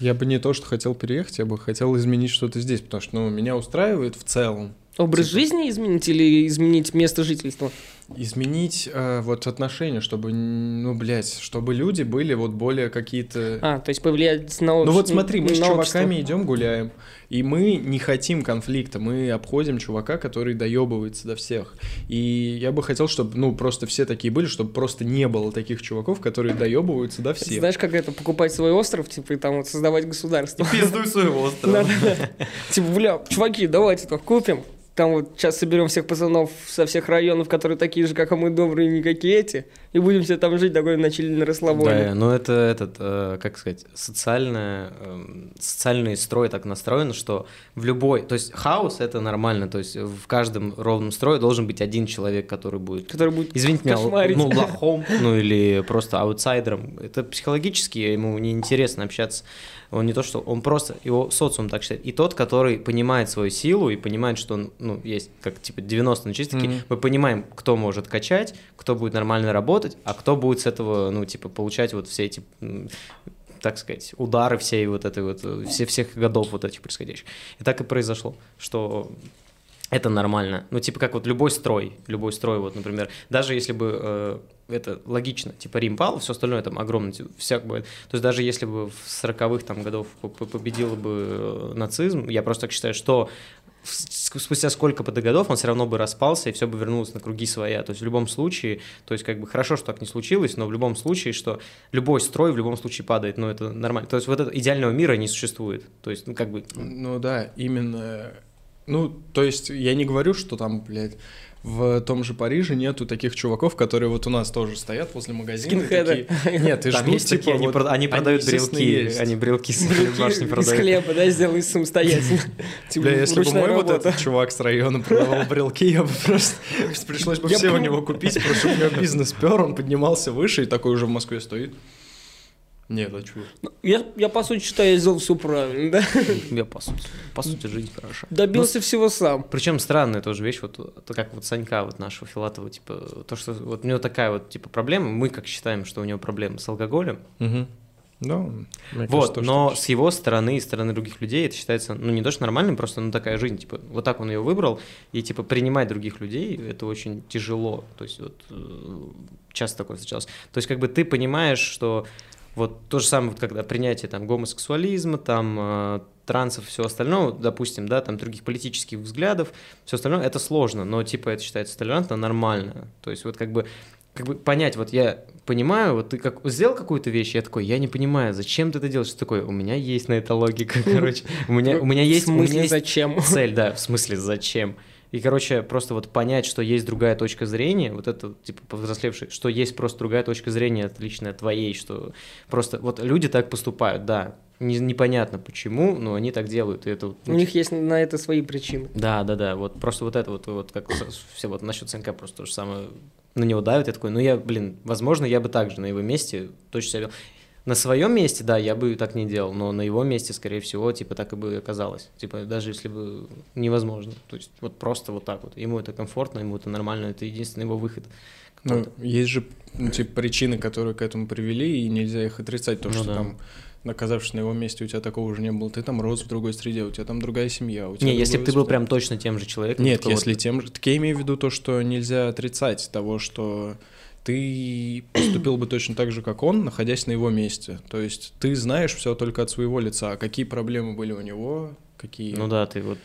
Я бы не то, что хотел переехать, я бы хотел изменить что-то здесь, потому что, ну, меня устраивает в целом. Образ Типа- жизни изменить или изменить место жительства? Изменить э, вот отношения, чтобы, ну, блядь, чтобы люди были вот более какие-то... А, то есть повлиять на Ну общество. вот смотри, мы с чуваками идем гуляем, и мы не хотим конфликта, мы обходим чувака, который доебывается до всех. И я бы хотел, чтобы, ну, просто все такие были, чтобы просто не было таких чуваков, которые доебываются до всех. Знаешь, как это, покупать свой остров, типа, и там вот создавать государство. Пиздуй своего острова. Да-да-да. Типа, бля, чуваки, давайте то купим. Там вот сейчас соберем всех пацанов со всех районов, которые такие же, как и мы, добрые, никакие эти, и будем все там жить такой начали на расслабоне. Да, но это этот, э, как сказать, социальное, эм, социальный строй так настроен, что в любой, то есть хаос это нормально, то есть в каждом ровном строе должен быть один человек, который будет Который будет Извините меня, кошмарить. ну, лохом, ну, или просто аутсайдером. Это психологически ему неинтересно общаться. Он не то, что... Он просто... Его социум так считает. И тот, который понимает свою силу и понимает, что он, ну, есть как, типа, 90 на чистики, Мгм. мы понимаем, кто может качать, кто будет нормально работать, а кто будет с этого, ну, типа, получать вот все эти так сказать, удары всей вот этой вот, э, все, всех годов вот этих происходящих. И так и произошло, что это нормально. Ну, типа, как вот любой строй, любой строй, вот, например, даже если бы э, это логично, типа, Рим пал, все остальное там огромное, типа, всяк бывает. То есть даже если бы в 40-х там годов по- по- победил бы э, нацизм, я просто так считаю, что спустя сколько бы годов он все равно бы распался, и все бы вернулось на круги своя. То есть в любом случае, то есть как бы хорошо, что так не случилось, но в любом случае, что любой строй в любом случае падает, но это нормально. То есть вот этого идеального мира не существует. То есть, ну, как бы, Ну да, именно. Ну, то есть я не говорю, что там, блядь, в том же Париже нету таких чуваков, которые вот у нас тоже стоят возле магазина. Скинхеды. такие, Нет, ты Там ж, ну, есть типа, такие, они, вот прода- они продают брелки, есть. они брелки с башни из продают. хлеба, да, сделай самостоятельно. Типа, Бля, если бы мой вот этот чувак с района продавал брелки, я бы просто... Пришлось бы все у него купить, потому что у него бизнес пер, он поднимался выше и такой уже в Москве стоит. Нет, а чё? Я, я, по сути, считаю, я сделал все правильно, да? Я по сути, по сути жизнь хороша. Добился всего сам. Причем странная тоже вещь, вот то, как вот Санька, вот нашего Филатова, типа, то, что вот у него такая вот, типа, проблема, мы как считаем, что у него проблема с алкоголем, Угу. Да, мне кажется, вот, тоже но так. с его стороны и стороны других людей это считается, ну, не то, что нормальным, просто, ну, такая жизнь, типа, вот так он ее выбрал, и, типа, принимать других людей, это очень тяжело, то есть, вот, э, часто такое встречалось. То есть, как бы ты понимаешь, что вот то же самое, вот, когда принятие там гомосексуализма, там э, трансов, все остальное, допустим, да, там других политических взглядов, все остальное, это сложно, но типа это считается толерантно, нормально. То есть вот как бы как бы понять, вот я понимаю, вот ты как сделал какую-то вещь, я такой, я не понимаю, зачем ты это делаешь, что такое, у меня есть на это логика, короче, у меня, у меня есть, у меня есть зачем? цель, да, в смысле, зачем? И, короче, просто вот понять, что есть другая точка зрения, вот это, типа, повзрослевший, что есть просто другая точка зрения, отличная от твоей, что просто вот люди так поступают, да, не- непонятно почему, но они так делают. И это вот, У них есть на это свои причины. Да, да, да. Вот просто вот это вот, вот как все вот насчет СНК просто то же самое на него давят. Я такой, ну я, блин, возможно, я бы также на его месте точно себя вел. На своем месте, да, я бы так не делал, но на его месте, скорее всего, типа так и бы оказалось. Типа даже если бы невозможно. То есть вот просто вот так вот. Ему это комфортно, ему это нормально, это единственный его выход. Ну, есть же, ну, типа, причины, которые к этому привели, и нельзя их отрицать. То, Ну что да. там, оказавшись на его месте, у тебя такого уже не было. Ты там рос в другой среде, у тебя там другая семья. У тебя Не, если бы ты был прям точно тем же человеком. Нет, если тем же... Так я имею в виду то, что нельзя отрицать того, что ты поступил бы точно так же, как он, находясь на его месте. То есть ты знаешь все только от своего лица. А какие проблемы были у него, какие Ну да, ты вот...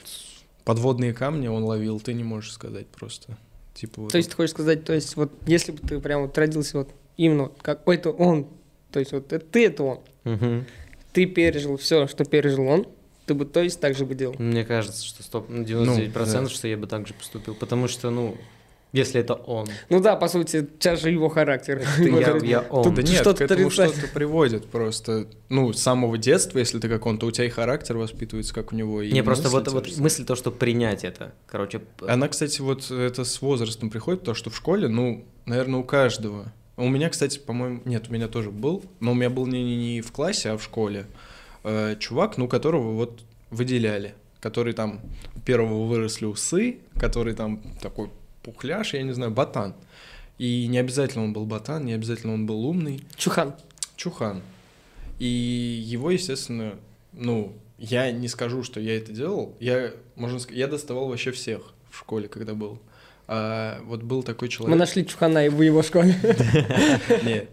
подводные камни он ловил, ты не можешь сказать просто. Типа вот То есть ты хочешь сказать, то есть вот если бы ты прям вот родился вот именно вот какой-то он, то есть вот это ты это он, Мгм. ты пережил все, что пережил он, ты бы то есть так же бы делал. Мне кажется, что стоп, ну, 99%, да. что я бы так же поступил. Потому что, ну, если это он, Ну да, по сути, сейчас же его характер. я, я он. Да Тут нет, что-то к этому что-то приводит просто. Ну, с самого детства, если ты как он, то у тебя и характер воспитывается, как у него. И Не, просто вот, вот мысль то, что принять это, короче... Она, кстати, вот это с возрастом приходит, потому что в школе, ну, наверное, у каждого. У меня, кстати, по-моему, нет, у меня тоже был, но у меня был не, не, не в классе, а в школе. Э, чувак, ну, которого вот выделяли, который там, первого выросли усы, который там такой пухляш, я не знаю, ботан. И не обязательно он был ботан, не обязательно он был умный. Чухан. Чухан. И его, естественно, ну, я не скажу, что я это делал. Я, можно сказать, я доставал вообще всех в школе, когда был. А вот был такой Мы человек. нашли Чухана и в его школе. Не.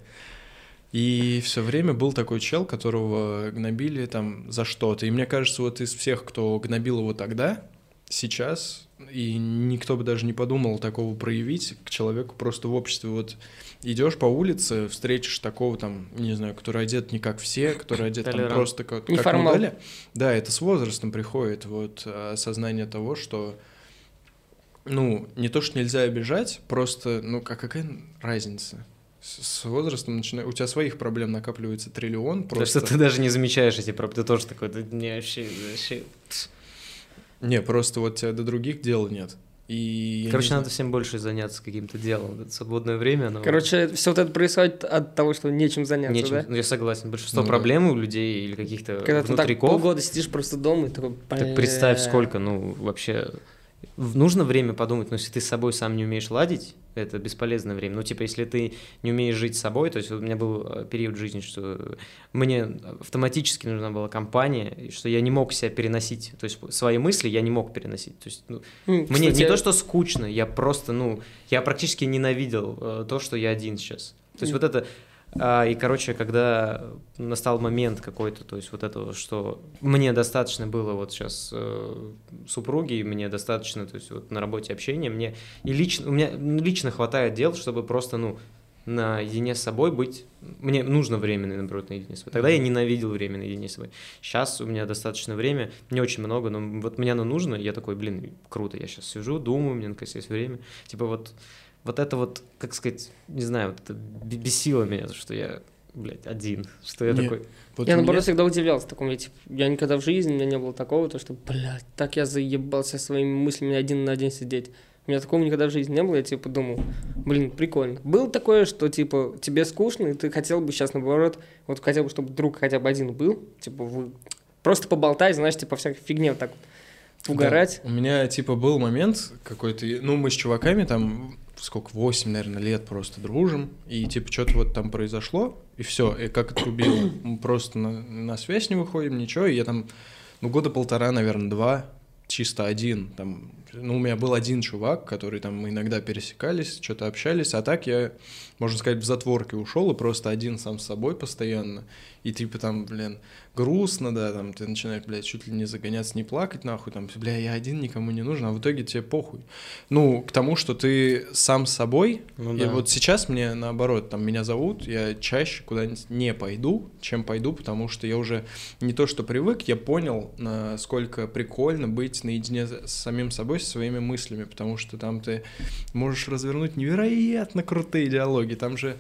И все время был такой чел, которого гнобили там за что-то. И мне кажется, вот из всех, кто гнобил его тогда, сейчас, и никто бы даже не подумал такого проявить к человеку просто в обществе. Вот идешь по улице, встретишь такого там, не знаю, который одет не как все, который одет там просто как, как модели. Да, это с возрастом приходит вот э, осознание того, что ну, не то, что нельзя обижать, просто, ну, а какая разница? С, возрастом начинает... У тебя своих проблем накапливается триллион, просто... что ты даже не замечаешь эти проблемы, ты тоже такой, да не, вообще, вообще... Не, просто вот тебя до других дел нет. И... Короче, не надо всем больше заняться каким-то делом. Это свободное время, оно... Короче, все вот это происходит от того, что нечем заняться, Нечем, да? ну, я согласен. Большинство Ну да. проблем у людей или каких-то Когда ты так внутриков. полгода сидишь просто дома и такой... Так представь, сколько, ну, вообще... Нужно время подумать, но если ты с собой сам не умеешь ладить, это бесполезное время. Ну, типа, если ты не умеешь жить с собой, то есть у меня был э, период жизни, что мне автоматически нужна была компания, что я не мог себя переносить, то есть свои мысли я не мог переносить. То есть, ну, М, мне кстати, не то, что скучно, я просто, ну, я практически ненавидел э, то, что я один сейчас. То есть вот это... а, и, короче, когда настал момент какой-то, то есть вот этого, что мне достаточно было вот сейчас э, супруги, мне достаточно, то есть вот на работе общения, мне и лично, у меня лично хватает дел, чтобы просто, ну, наедине с собой быть. Мне нужно время, наоборот, наедине с собой. Тогда я ненавидел время наедине с собой. Сейчас у меня достаточно время, не очень много, но вот мне оно нужно, я такой, блин, круто, я сейчас сижу, думаю, у меня наконец есть время. Типа вот, вот это вот, как сказать, не знаю, вот это бесило меня, что я, блядь, один, что я Не, такой... Вот я наоборот меня- всегда удивлялся такому, я, типа, я никогда в жизни, у меня не было такого, то что, блядь, так я заебался своими мыслями один на один сидеть. У меня такого никогда в жизни не было, я типа думал, блин, прикольно. Было такое, что типа тебе скучно, и ты хотел бы сейчас наоборот, вот хотел бы, чтобы друг хотя бы один был, типа вы просто поболтать, знаешь, типа всякой фигне вот так вот угорать. Да. У меня, типа, был момент какой-то, ну, мы с чуваками там, сколько, 8, наверное, лет просто дружим, и, типа, что-то вот там произошло, и все, и как отрубило. Мы просто на, на связь не выходим, ничего, и я там, ну, года полтора, наверное, два, чисто один, там, ну, у меня был один чувак, который там мы иногда пересекались, что-то общались, а так я, можно сказать, в затворке ушел и просто один сам с собой постоянно, и типа там, блин, грустно, да, там ты начинаешь, блядь, чуть ли не загоняться, не плакать, нахуй, там, бля, я один, никому не нужен, а в итоге тебе похуй. Ну, к тому, что ты сам с собой, Ну и да. вот сейчас мне наоборот, там меня зовут, я чаще куда-нибудь не пойду, чем пойду, потому что я уже не то что привык, я понял, насколько прикольно быть наедине с самим собой, со своими мыслями, потому что там ты можешь развернуть невероятно крутые диалоги, там же,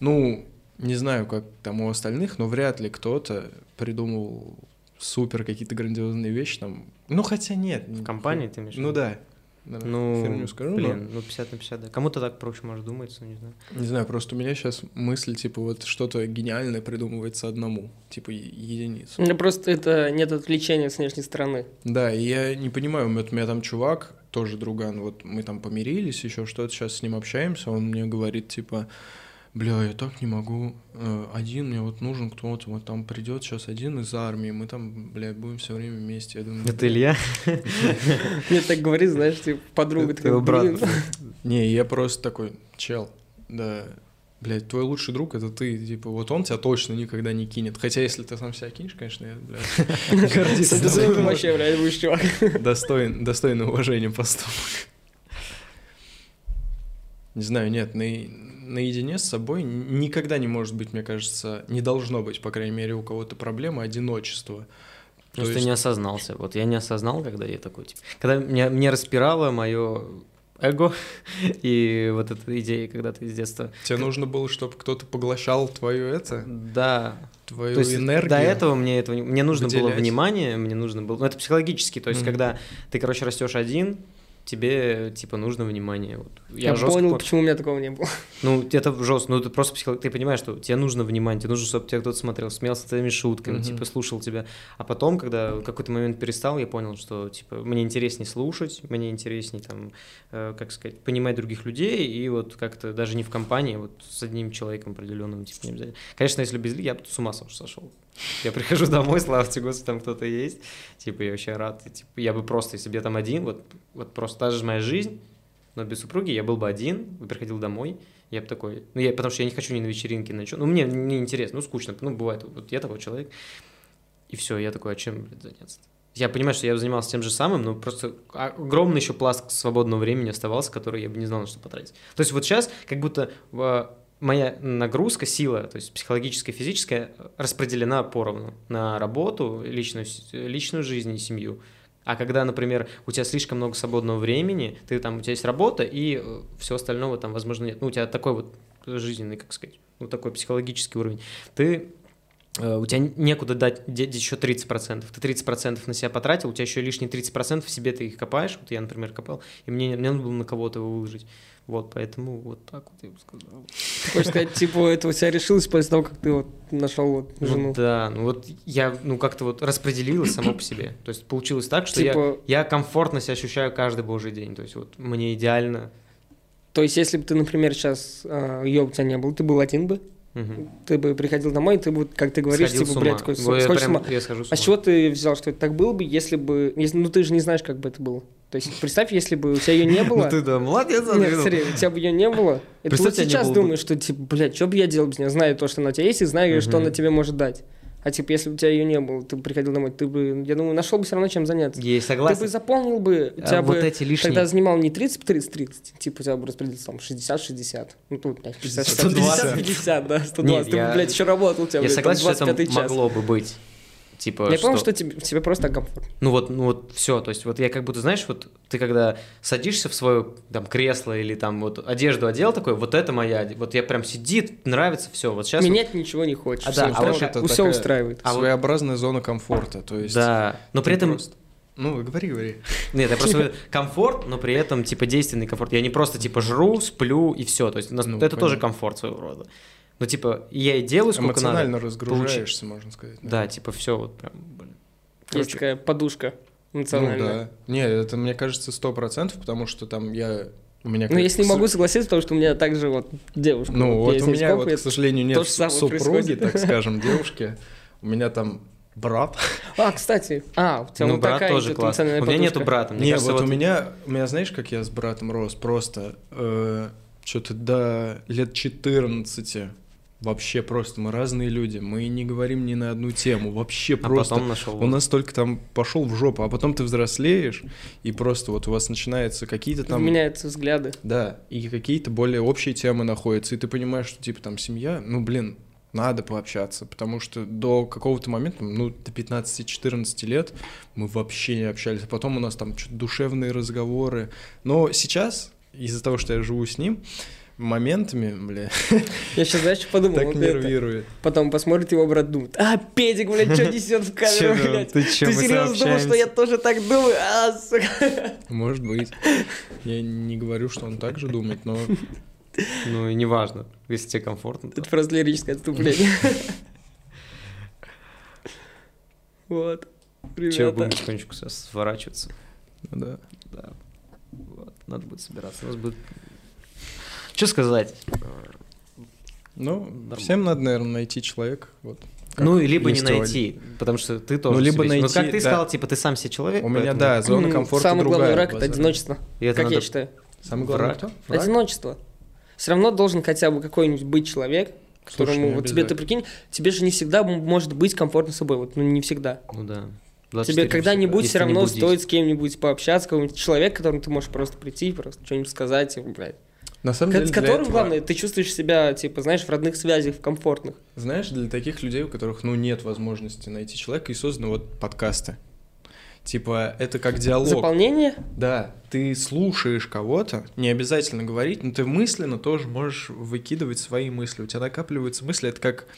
ну, не знаю, как там у остальных, но вряд ли кто-то придумал супер какие-то грандиозные вещи там. Ну, хотя нет. В компании ты имеешь Ну да. Да, Ну, херню скажу, но- блин, ну 50 на 50, да. Кому-то так проще может думается, не знаю. Не знаю, просто у меня сейчас мысль, типа, вот что-то гениальное придумывается одному, типа единицу. Ну, просто это нет отвлечения с внешней стороны. Да, и я не понимаю, вот у меня там чувак, тоже друган, вот мы там помирились, еще что-то, сейчас с ним общаемся, он мне говорит, типа, бля, я так не могу, э, один, мне вот нужен кто-то, вот там придет сейчас один из армии, мы там, бля, будем все время вместе. Я думаю, Это Илья? Мне так говорит, знаешь, типа, подруга его брат. Не, я просто такой, чел, да, блядь, твой лучший друг это ты, типа, вот он тебя точно никогда не кинет. Хотя, если ты сам себя кинешь, конечно, я, блядь, гордиться Это ты вообще, блядь, будешь чувак. Достоин, уважения поступок. Не знаю, нет, на, наедине с собой никогда не может быть, мне кажется, не должно быть, по крайней мере, у кого-то проблема одиночества. То Просто есть- не осознался. Вот я не осознал, когда я такой, типа... Когда меня, мне распирало мое эго и вот эта идея, когда ты с детства... Тебе нужно было, чтобы кто-то поглощал твою это, Да, твою То есть энергию. до этого мне этого не- мне нужно было выделять. внимание, мне нужно было, ну это психологически, то есть Мгм. когда ты короче растешь один, тебе типа нужно внимание. Вот. Я, Я понял, по- почему у меня такого не было. ну это жестко, ну ты просто психолог, ты понимаешь, что тебе нужно внимание, тебе нужно, чтобы тебя кто-то смотрел, смеялся твоими шутками, типа слушал тебя. А потом, когда в какой-то момент перестал, я понял, что типа мне интереснее слушать, мне интереснее там, э, как сказать, понимать других людей и вот как-то даже не в компании, а вот с одним человеком определенным, типа не обязательно. Конечно, если без я бы с ума сошел. Я прихожу домой, слава тебе, Господи, там кто-то есть. Типа, я вообще рад. И, Типа, я бы просто, если бы я там один, вот, вот просто та же моя жизнь, но без супруги, я был бы один, бы приходил домой, я бы такой, ну, я, потому что я не хочу ни на вечеринке, ни на что, ну, мне не интересно, ну, скучно, ну, бывает, вот я такой человек, и все, я такой, а чем, блядь, заняться Я понимаю, что я занимался тем же самым, но просто огромный еще пласт свободного времени оставался, который я бы не знал, на что потратить. То есть вот сейчас как будто э, моя нагрузка, сила, то есть психологическая, физическая, распределена поровну на работу, личную, личную жизнь и семью. А когда, например, у тебя слишком много свободного времени, ты там, у тебя есть работа, и все остального там, возможно, нет. Ну, у тебя такой вот жизненный, как сказать, ну, такой психологический уровень. Ты э, у тебя некуда дать еще 30%. Ты 30% на себя потратил, у тебя еще лишние 30% в себе ты их копаешь. Вот я, например, копал, и мне, мне надо было на кого-то его выложить. Вот, поэтому вот так вот я бы сказал. Хочешь сказать, типа, это у тебя решилось после того, как ты вот нашел вот Ну жену? да, ну вот я, ну как-то вот распределилось само по себе. То есть получилось так, что Типа- я, я комфортно себя ощущаю каждый божий день. То есть вот мне идеально. То есть, если бы ты, например, сейчас ее у тебя не было, ты был один бы, Мгм. ты бы приходил домой, и ты бы, как ты говоришь, Сходил с типа, блядь, такой, сходишь с ума. я схожу с А с ума. чего ты взял, что это так было бы, если бы... Если, ну, ты же не знаешь, как бы это было. То есть, представь, если бы у тебя ее не было... Ну ты да, молодец, Нет, Андрей. смотри, у тебя бы ее не было. И ты вот сейчас бы. думаешь, что, типа, блядь, что бы я делал без нее, знаю то, что она у тебя есть, и знаю, что она тебе может дать. А типа, если бы у тебя ее не было, ты бы приходил домой, ты бы, я думаю, нашел бы все равно чем заняться. Ты согласен. бы заполнил бы, у А тебя вот бы эти лишние... тогда занимал не 30 30 30, типа у тебя бы распределился там 60 60. Ну тут, блядь, 60 120. 50 50, да, 120. Нет, ты бы, я- блядь, еще работал, у тебя, Я блядь, там согласен, что 25 это час. могло бы быть. Типа, Я понял, что тебе, тебе просто комфортно. Ну вот, ну вот все, то есть вот я как будто, знаешь, вот ты когда садишься в свое там кресло или там вот одежду одел такой, вот это моя, вот я прям сидит, нравится, все, вот сейчас. Менять ничего не хочешь. А всё да, а вот это все устраивает. А вот- Своеобразная зона комфорта, то есть... да, но при этом просто- Ну, говори, говори. Нет, я просто говорю, комфорт, но при этом типа действенный комфорт. Я не просто типа жру, сплю и все. То есть у нас- Ну, это тоже комфорт своего рода. Ну типа я и делаю сколько Эмоционально надо. разгружаешься, можно сказать. Да, типа все вот прям. Блин. Есть такая подушка эмоциональная. Ну да. Не, это мне кажется сто процентов, потому что там я... У меня Ну, если не могу согласиться, потому что у меня также вот девушка. Ну, вот с у меня, вот, к сожалению, нет супруги, происходит. так скажем, девушки. У меня там брат. А, кстати, а, у тебя Ну, вот брат такая тоже классно. У меня нету брата. Мне Не, кажется, вот у вот меня, у меня, знаешь, как я с братом рос? Просто что-то до лет 14 вообще просто мы разные люди, мы не говорим ни на одну тему, вообще А просто. потом нашел. У нас только там пошел в жопу, а потом ты взрослеешь, и просто вот у вас начинаются какие-то там... Меняются взгляды. Да, и какие-то более общие темы находятся, и ты понимаешь, что типа там семья, ну блин, надо пообщаться, потому что до какого-то момента, ну, до 15-14 лет мы вообще не общались, а потом у нас там что-то душевные разговоры. Но сейчас, из-за того, что я живу с ним, моментами, бля, Я сейчас, знаешь, что подумал? так Вот это. нервирует. Потом посмотрит его брат, думает, а, Педик, блядь, что несет в камеру, блядь? ты чё, Ты серьезно думал, что я тоже так думаю? А, сука. Может быть. Я не говорю, что он так же думает, но Ну и неважно, если тебе комфортно. то- Это просто лирическое отступление. Вот. Че, будем потихонечку сворачиваться. ну да. Да. Вот. Надо будет собираться. У нас будет... Что сказать? Ну, Нормально. всем надо, наверное, найти человека. Вот. Как ну, и либо не у найти, потому что ты тоже Ну, либо себе- Вот найти, как ты да. сказал, типа, ты сам себе человек. У меня, поэтому- да, зона комфорта Самый другая. главный враг — это одиночество, И это как я надо- считаю. Самый главный Враг. кто? Враг? Одиночество. Все равно должен хотя бы какой-нибудь быть человек, Слушай, которому, вот тебе, ты прикинь, тебе же не всегда может быть комфортно с собой, вот, ну, не всегда. Ну да. Тебе 24 когда-нибудь все равно стоит с кем-нибудь пообщаться, какой-нибудь человек, к которому ты можешь просто прийти, просто что-нибудь сказать, и, блядь. На самом Ко- деле, которым, этого- главное, ты чувствуешь себя, типа, знаешь, в родных связях, в комфортных. Знаешь, для таких людей, у которых, ну, нет возможности найти человека, и созданы вот подкасты. Типа, это как диалог. Заполнение? Да, ты слушаешь кого-то, не обязательно говорить, но ты мысленно тоже можешь выкидывать свои мысли. У тебя накапливаются мысли, это как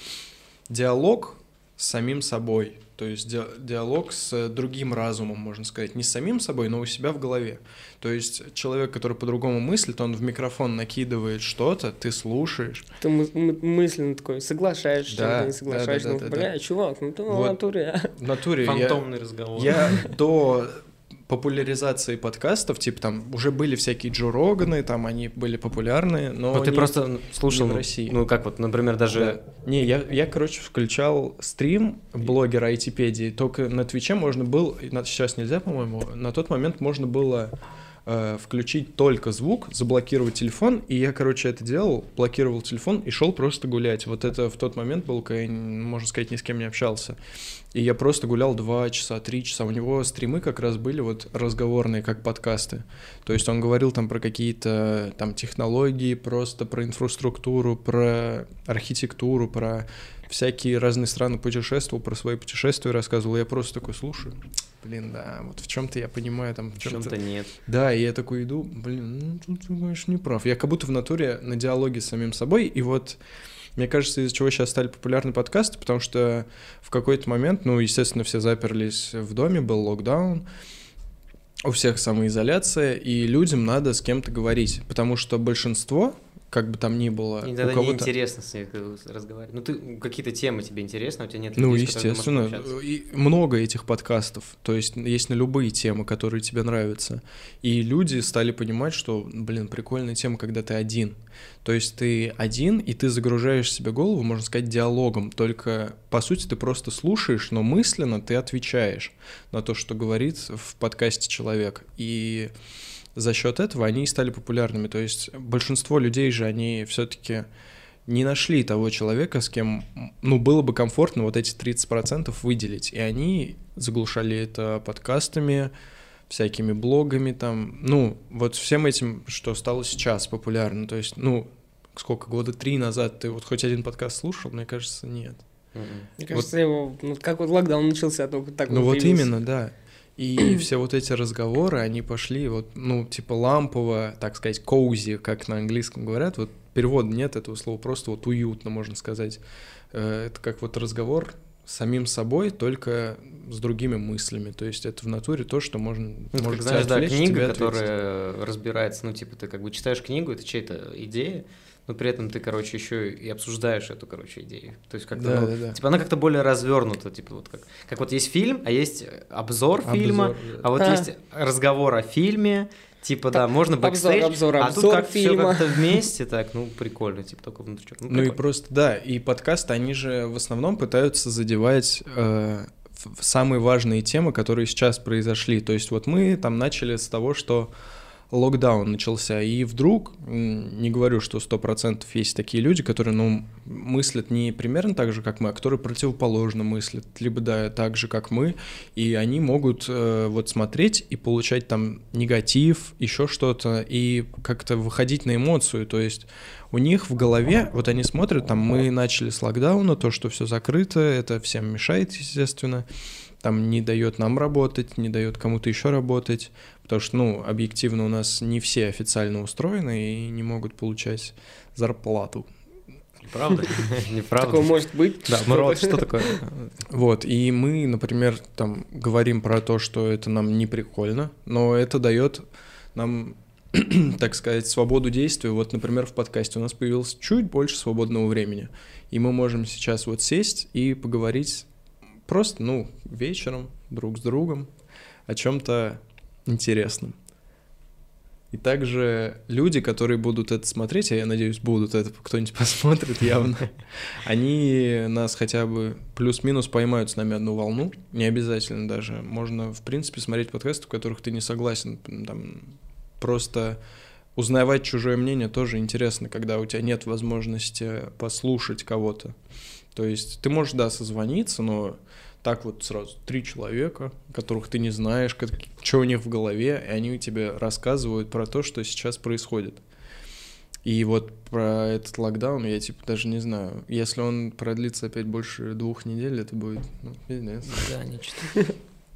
диалог с самим собой. То есть ди- диалог с другим разумом, можно сказать. Не с самим собой, но у себя в голове. То есть человек, который по-другому мыслит, он в микрофон накидывает что-то, ты слушаешь. Ты мы- мы- мысленно такой соглашаешься, Да, не да, соглашаешься. да, ну, да, да, бля, да. чувак, ну ты в Вот. натуре, а. В натуре я- Фантомный разговор. Я до популяризации подкастов, типа там уже были всякие Джо Роганы, там они были популярны, но Вот ты не- просто слушал, не в России. ну как вот, например, даже... Да. Не, я, я, короче, включал стрим блогера айтипедии, только на Твиче можно было, сейчас нельзя, по-моему, на тот момент можно было э, включить только звук, заблокировать телефон, и я, короче, это делал, блокировал телефон и шел просто гулять. Вот это в тот момент был, когда я, можно сказать, ни с кем не общался. И я просто гулял два часа, три часа. У него стримы как раз были вот разговорные, как подкасты. То есть он говорил там про какие-то там технологии, просто про инфраструктуру, про архитектуру, про всякие разные страны путешествовал, про свои путешествия рассказывал. Я просто такой слушаю. Блин, да, вот в чем-то я понимаю, там в чем-то нет. Да, и я такой иду, блин, ну тут ты, конечно, не прав. Я как будто в натуре на диалоге с самим собой, и вот мне кажется, из-за чего сейчас стали популярны подкасты, потому что в какой-то момент, ну, естественно, все заперлись в доме, был локдаун, у всех самоизоляция, и людям надо с кем-то говорить, потому что большинство, как бы там ни было, И тогда кого-то... неинтересно с ней разговаривать. Ну, ты какие-то темы тебе интересны, а у тебя нет Ну, людей, ты естественно, и много этих подкастов, то есть есть на любые темы, которые тебе нравятся. И люди стали понимать, что, блин, прикольная тема, когда ты один. То есть ты один, и ты загружаешь себе голову, можно сказать, диалогом, только, по сути, ты просто слушаешь, но мысленно ты отвечаешь на то, что говорит в подкасте человек. И за счет этого они и стали популярными. То есть большинство людей же, они все-таки не нашли того человека, с кем, ну, было бы комфортно вот эти 30% выделить. И они заглушали это подкастами, всякими блогами там. Ну, вот всем этим, что стало сейчас популярно. То есть, ну, сколько, года три назад ты вот хоть один подкаст слушал? Мне кажется, нет. Мне кажется, его, ну, как вот локдаун начался, только так Ну вот появился. именно, да. И все вот эти разговоры, они пошли вот, ну, типа лампово, так сказать, коузи, как на английском говорят. Вот перевода нет этого слова, просто вот уютно, можно сказать. Э, Это как вот разговор с самим собой, только с другими мыслями. То есть это в натуре то, что можно, Ну, может как, знаешь, да, книга, которая разбирается, ну, типа, ты как бы читаешь книгу, это чья-то идея, но при этом ты, короче, еще и обсуждаешь эту, короче, идею. То есть как-то, Да, ну, да, да. типа, она как-то более развернута, типа, вот как, как вот есть фильм, а есть обзор, фильма, Обзор, да. а вот А. есть разговор о фильме, типа, да, можно Обзор, бэкстейдж, обзор, а тут обзор как все фильма. как-то вместе, так, ну, прикольно, типа, только внутрячок. Ну, Ну и просто, да, и подкасты, они же в основном пытаются задевать э, самые важные темы, которые сейчас произошли. То есть вот мы там начали с того, что локдаун начался, и вдруг, не говорю, что 100% есть такие люди, которые, ну, мыслят не примерно так же, как мы, а которые противоположно мыслят, либо, да, так же, как мы, и они могут э, вот смотреть и получать там негатив, еще что-то, и как-то выходить на эмоцию, то есть у них в голове, вот они смотрят, там мы начали с локдауна, то, что все закрыто, это всем мешает, естественно. там не дает нам работать, не дает кому-то еще работать, потому что, ну, объективно у нас не все официально устроены и не могут получать зарплату. Неправда? Неправда. Такое может быть. Да, Мурат, что такое? Вот, и мы, например, там говорим про то, что это нам не прикольно, но это дает нам, так сказать, свободу действия. Вот, например, в подкасте у нас появилось чуть больше свободного времени, и мы можем сейчас вот сесть и поговорить просто, ну, вечером друг с другом о чем-то интересном. И также люди, которые будут это смотреть, а я надеюсь, будут это кто-нибудь посмотрит явно, они нас хотя бы плюс-минус поймают с нами одну волну. Не обязательно даже. Можно, в принципе, смотреть подкасты, в которых ты не согласен. Там, просто узнавать чужое мнение тоже интересно, когда у тебя нет возможности послушать кого-то. То есть ты можешь, да, созвониться, но так вот сразу три человека, которых ты не знаешь, как, что у них в голове, и они тебе рассказывают про то, что сейчас происходит. И вот про этот локдаун я типа даже не знаю. Если он продлится опять больше двух недель, это будет ну, пиздец. Да, ничего.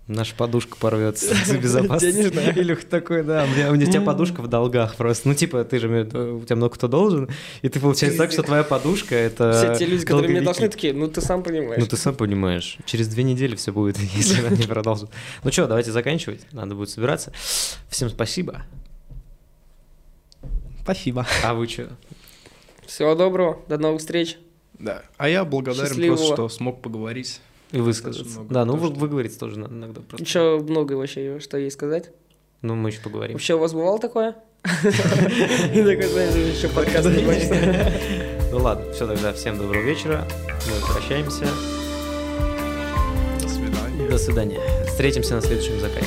Наша подушка порвется за безопасность. Илюх такой, да, у меня, у тебя подушка в долгах просто. Ну, типа, ты же, у тебя много кто должен, и ты получается так, что твоя подушка — это Все те люди, которые мне должны, такие, ну, ты сам понимаешь. Ну, ты сам понимаешь. Через две недели все будет, если она не продолжит. Ну что, давайте заканчивать, надо будет собираться. Всем спасибо. Спасибо. А вы что? Всего доброго, до новых встреч. Да. А я благодарен Счастливого. просто, что смог поговорить. И высказаться. много Да, ну вы, что- выговориться тоже надо иногда просто. Еще много вообще, что есть сказать. Ну, мы еще поговорим. Вообще у вас бывало такое? И такой, знаешь, еще подкаст не. Ну ладно, все тогда, всем доброго вечера. Мы прощаемся. До свидания. До свидания. Встретимся на следующем заказе.